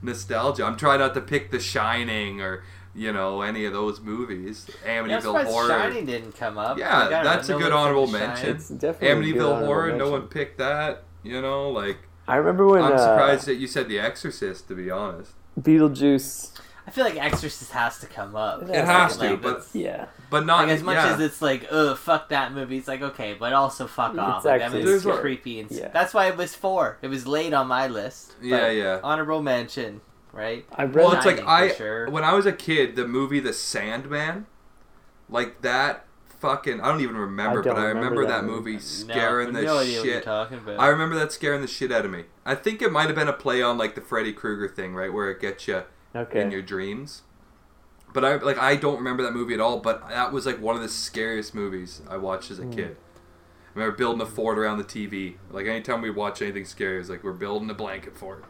nostalgia. I'm trying not to pick The Shining or, you know, any of those movies. Yeah, I'm Amityville surprised Horror. Shining didn't come up. Yeah, Like, I don't that's a good honorable mention. Definitely a good Amityville honorable Horror, no one picked that. You know, like, I remember when I'm uh, surprised that you said The Exorcist, to be honest. Beetlejuice. I feel like Exorcist has to come up. It It has Like, to, but Yeah. but not like as much yeah. as it's like, oh fuck that movie. It's like okay, but also fuck It's off. Like, that actually movie's scary. creepy and s- Yeah. that's why it was four. It was late on my list. but Yeah, yeah. Honorable mention, right? I read. Well, it's like I sure. when I was a kid, the movie The Sandman, like that fucking I don't even remember, I don't but I remember remember that that movie. movie scaring no, the no idea what you're shit. talking about. I remember that scaring the shit out of me. I think it might have been a play on like the Freddy Krueger thing, right, where it gets you okay. in your dreams. But I like I don't remember that movie at all. But that was like one of the scariest movies I watched as a Hmm. kid. I remember building a fort around the TV. Like anytime we watch anything scary, it's like we're building a blanket fort,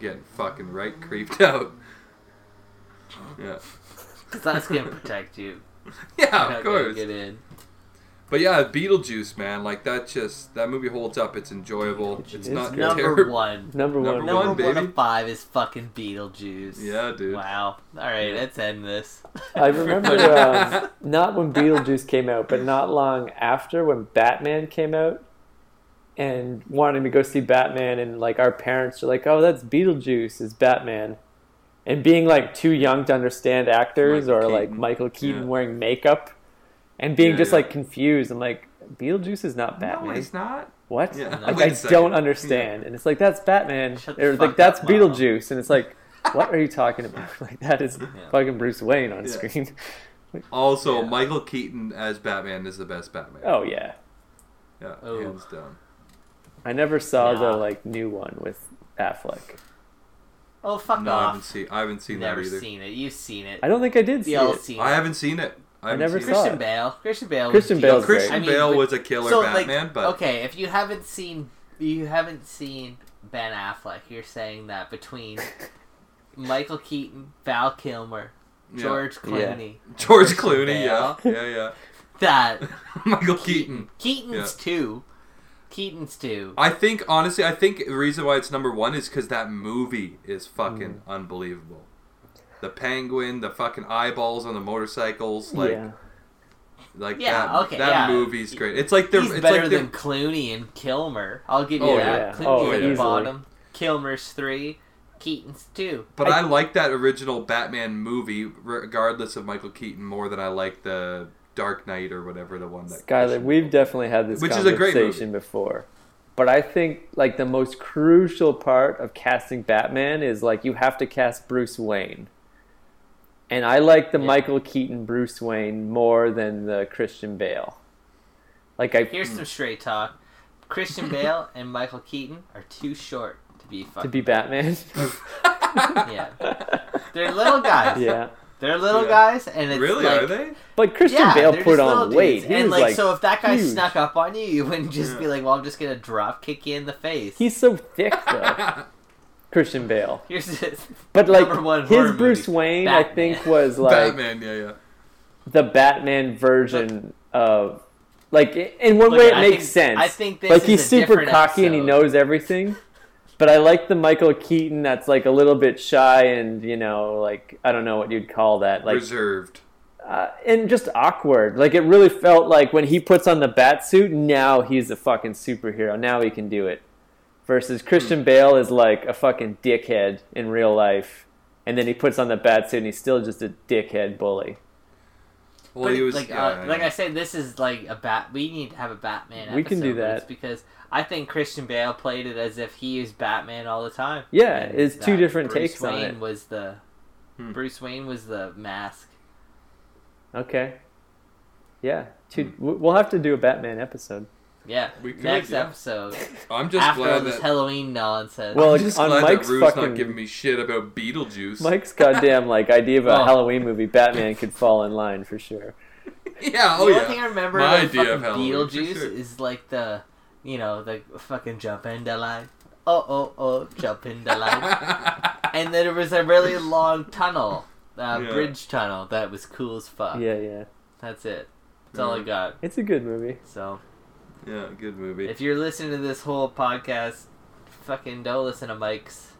getting fucking right creeped (laughs) out. Yeah, Because that's gonna protect you. (laughs) yeah, of course. Get in. But yeah, Beetlejuice, man, like that just that movie holds up. It's enjoyable. It's, It's not. Number terrible. (laughs) one. Number one. Number Number one, one, of five is fucking Beetlejuice. Yeah, dude. Wow. All right, let's end this. I remember (laughs) um, not when Beetlejuice came out, but not long after when Batman came out, and wanting to go see Batman, and like our parents are like, "Oh, that's Beetlejuice is Batman," and being like too young to understand actors Michael or like Michael Keaton Yeah. wearing makeup, and being Yeah, just yeah. like confused. I'm like, Beetlejuice is not Batman. No, he's not. what? Yeah. Like Wait I a second. don't understand, and it's like that's Batman, Shut or like that's up, Mom. Beetlejuice, and it's like. (laughs) What are you talking about? (laughs) Like that is Yeah. fucking Bruce Wayne on Yeah. screen. (laughs) Also, Yeah. Michael Keaton as Batman is the best Batman. Oh yeah, Yeah, Oh. hands down. I never saw the like new one with Affleck. Oh fuck No, I haven't off. seen. I haven't seen Never that either. seen it. You've seen it. I don't think I did see We all it. seen I haven't seen it. I, haven't never seen saw it. Christian it. Bale. Christian Bale. Christian was Bale's great. Christian I mean, Bale but- was a killer so, like, Batman, but okay, if you haven't seen you haven't seen Ben Affleck, you're saying that between (laughs) Michael Keaton, Val Kilmer, yeah. George Clooney, (laughs) George Christian Clooney, yeah, Bale, yeah, yeah. that (laughs) Michael Keaton. Keaton's two. Keaton's two. I think honestly, I think the reason why it's number one is because that movie is Mm. fucking unbelievable. The penguin, the fucking eyeballs on the motorcycles, like, yeah, like Yeah, that. okay, that yeah. movie's great. It's like they're, He's it's better like they're, than Clooney and Kilmer. I'll give you Oh, that. yeah. Clooney's Oh, at the bottom. Kilmer's three. Keaton's two. But I- I, like that original Batman movie, regardless of Michael Keaton, more than I like the Dark Knight or whatever the one that. Skylar, Christian we've Bale- definitely had this Which is a great conversation before. But I think like the most crucial part of casting Batman is like you have to cast Bruce Wayne. And I like the Yeah. Michael Keaton Bruce Wayne more than the Christian Bale. Like I Here's some straight talk. Christian (laughs) Bale and Michael Keaton are too short to be to fucking. be Batman. (laughs) yeah, they're little guys. (laughs) yeah. They're little Yeah. guys, and it's Really? like, Are they? But Christian yeah, Bale put just little on weight. He and like, like so if that guy huge. snuck up on you, you wouldn't just Yeah. be like, "Well, I'm just gonna drop kick you in the face." He's so thick though. (laughs) Christian Bale. (laughs) Here's this. But like one his Bruce movie, Wayne I think was like Batman, yeah, yeah. the Batman version of like in one Look, way it I makes think- sense. I think this like is he's a super different cocky and he knows everything. But I like the Michael Keaton that's like a little bit shy and you know like I don't know what you'd call that like Reserved. uh, and just awkward. Like it really felt like when he puts on the bat suit, now he's a fucking superhero. Now he can do it. Versus Christian Bale is like a fucking dickhead in real life, and then he puts on the bat suit and he's still just a dickhead bully. Well, But he was like, yeah, uh, like. I said, this is like a bat. We need to have a Batman. We can do that. it's because I think Christian Bale played it as if he is Batman all the time. Yeah, And it's two different Bruce takes on Wayne it. Was the Hmm. Bruce Wayne was the mask? Okay. Yeah, two, we- we'll have to do a Batman episode. Yeah. We could, Next yeah. episode (laughs) I'm just after all glad this that Halloween nonsense. Well, I'm just on glad Mike's that Rue's fucking- not giving me shit about Beetlejuice. Mike's goddamn like idea of a Well- Halloween movie, Batman could fall in line for sure. (laughs) yeah, oh the yeah. only thing I remember My of idea fucking of Halloween, for Beetlejuice sure. is like the, you know, the fucking jump in the line. Oh oh oh, jump in the line. (laughs) and then there was a really long tunnel, uh, Yeah. bridge tunnel that was cool as fuck. Yeah, yeah, That's it. That's all I got. it's a good movie. So yeah, good movie. if you're listening to this whole podcast, fucking don't listen to Mike's.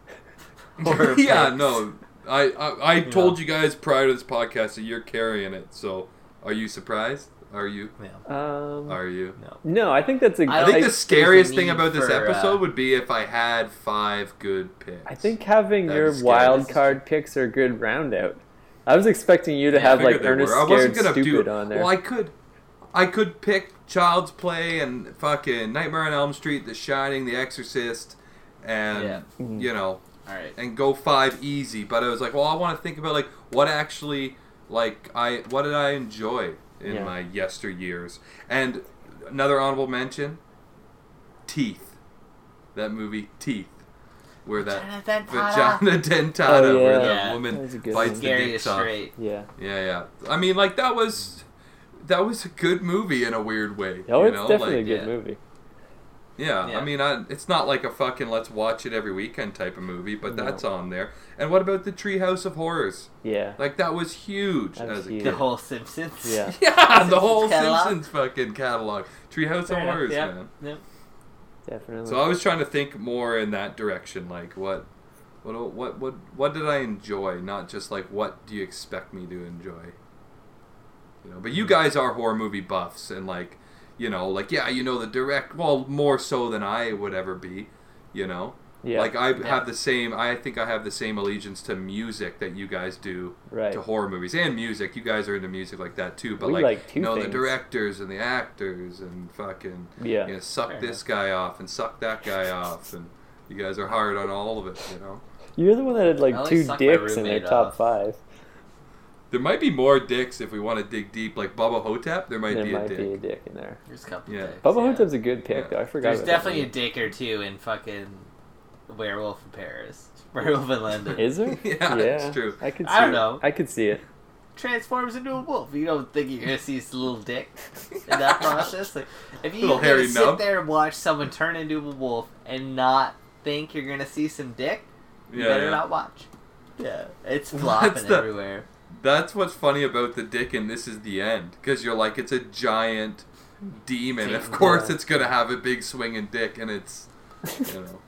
(laughs) yeah, picks. no. I I, I told you guys prior to this podcast that you're carrying it. So, are you surprised? Are you? No, Um, Are you? no. no, I think that's a. I I think like- the scariest thing about this for, uh, episode would be if I had five good picks. I think having That'd your wild card picks are a good round out. I was expecting you to Yeah, have like Ernest were. I Scared wasn't gonna Stupid do, on there. Well, I could, I could pick Child's Play and fucking Nightmare on Elm Street, The Shining, The Exorcist, and Yeah. Mhm. you know, All right. and go five easy. But I was like, well, I want to think about like what actually, like I, what did I enjoy in Yeah. my yesteryears? And another honorable mention, Teeth, that movie Teeth, where that Jonathan vagina dentata, (laughs) Oh, where yeah. the Yeah. woman That was a good bites the dick off. straight. yeah. Yeah, yeah. I mean, like that was that was a good movie in a weird way. Oh, you it's know? definitely like, a good yeah. movie. Yeah, Yeah. I mean, I, it's not like a fucking let's watch it every weekend type of movie, but No. that's on there. And what about the Treehouse of Horrors? Yeah. Like that was huge That was as a huge. The whole Simpsons. Yeah. (laughs) yeah, the whole catalog? Simpsons fucking catalog. Treehouse Fair of enough, Horrors, yeah, man. yeah. Definitely. So I was trying to think more in that direction, like what, what, what, what, what did I enjoy? Not just like what do you expect me to enjoy? You know, but you guys are horror movie buffs, and like, you know, like yeah, you know the direct. Well, more so than I would ever be. You know, yeah. like I Yeah. have the same. I think I have the same allegiance to music that you guys do right. to horror movies and music. You guys are into music like that too, but We like, like two you know the directors and the actors and fucking Yeah. you know, suck Fair this guy off and suck that guy off, and you guys are hard on all of it. You know, You're the one that had like I two dicks in their roommate top off. five. There might be more dicks if we want to dig deep, like Bubba Ho-Tep. There might there be might a dick. be a dick in there. There's a couple. Yeah. dicks, Bubba yeah. Ho-Tep's a good pick, Yeah. though. I forgot. There's about that definitely a dick or two in fucking Werewolf in Paris. (laughs) Werewolf in London. Is there? (laughs) Yeah, it's true. I could. See I don't it. know. I could see it. transforms into a wolf. You don't think you're gonna see his little dick in that (laughs) process? Like, if you Little hairy sit nub. there and watch someone turn into a wolf and not think you're gonna see some dick, you Yeah, better yeah. not watch. Yeah, it's flopping the- everywhere. That's what's funny about the dick, and this is the end because you're like, it's a giant demon. Of course, Yeah. it's gonna have a big swinging dick, and it's you know,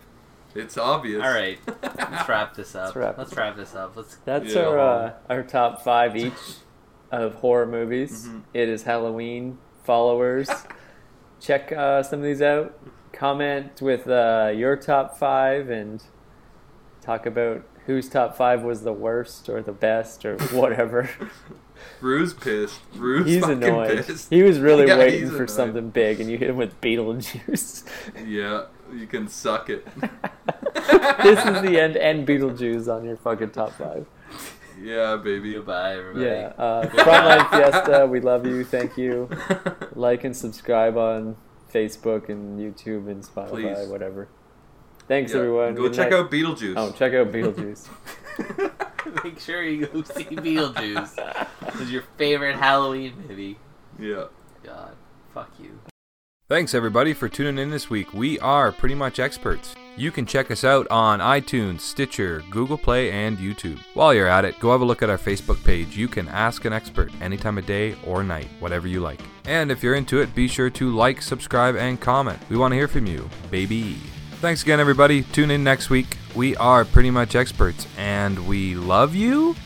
it's obvious. All right, let's wrap this up. Let's wrap Let's this wrap this up. Let's. That's Yeah. our uh, our top five each (laughs) of horror movies. Mhm. It is Halloween followers. (laughs) Check uh, some of these out. Comment with uh, your top five and talk about whose top five was the worst or the best or (laughs) whatever. Rue's pissed. Rue's he's fucking annoyed. pissed. He was really (laughs) Yeah, waiting for annoyed. something big, and you hit him with Beetlejuice. Yeah, you can suck it. (laughs) this is the end, and Beetlejuice on your fucking top five. Yeah, baby. Goodbye, everybody. Yeah, uh, Frontline Fiesta, we love you. Thank you. Like and subscribe on Facebook and YouTube and Spotify, Please. whatever. Thanks, Yeah, everyone. Go Good check night. out Beetlejuice. Oh, check out Beetlejuice. (laughs) (laughs) Make sure you go see Beetlejuice. It's your favorite Halloween movie. Yeah. God, fuck you. Thanks everybody for tuning in this week. We are pretty much experts. You can check us out on iTunes, Stitcher, Google Play, and YouTube. While you're at it, go have a look at our Facebook page. You can ask an expert any time of day or night, whatever you like. And if you're into it, be sure to like, subscribe, and comment. We want to hear from you, baby. Thanks again, everybody. Tune in next week. We are pretty much experts, and we love you,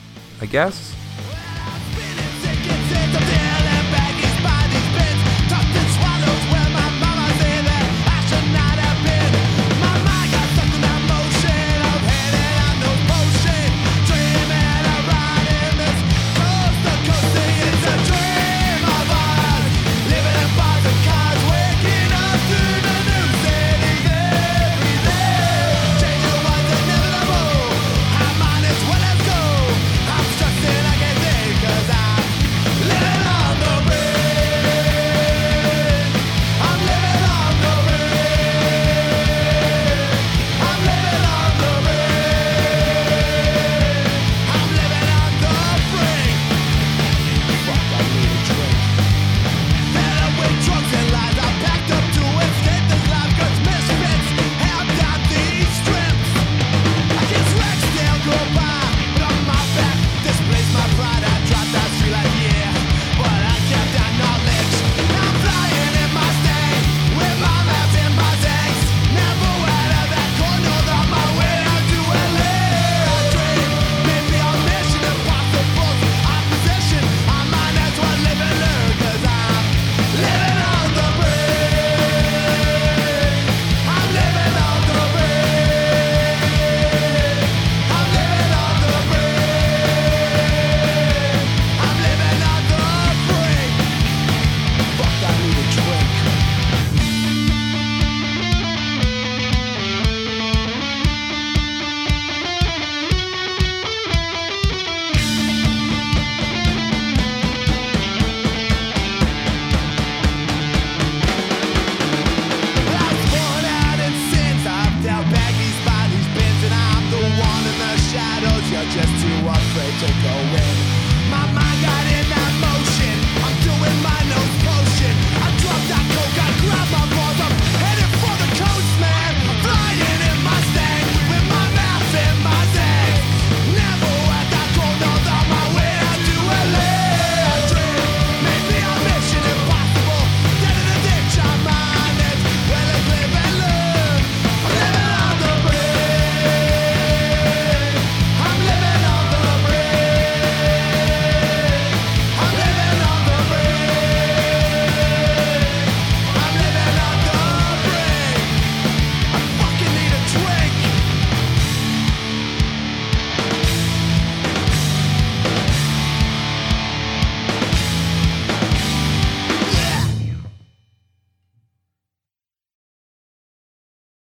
I guess.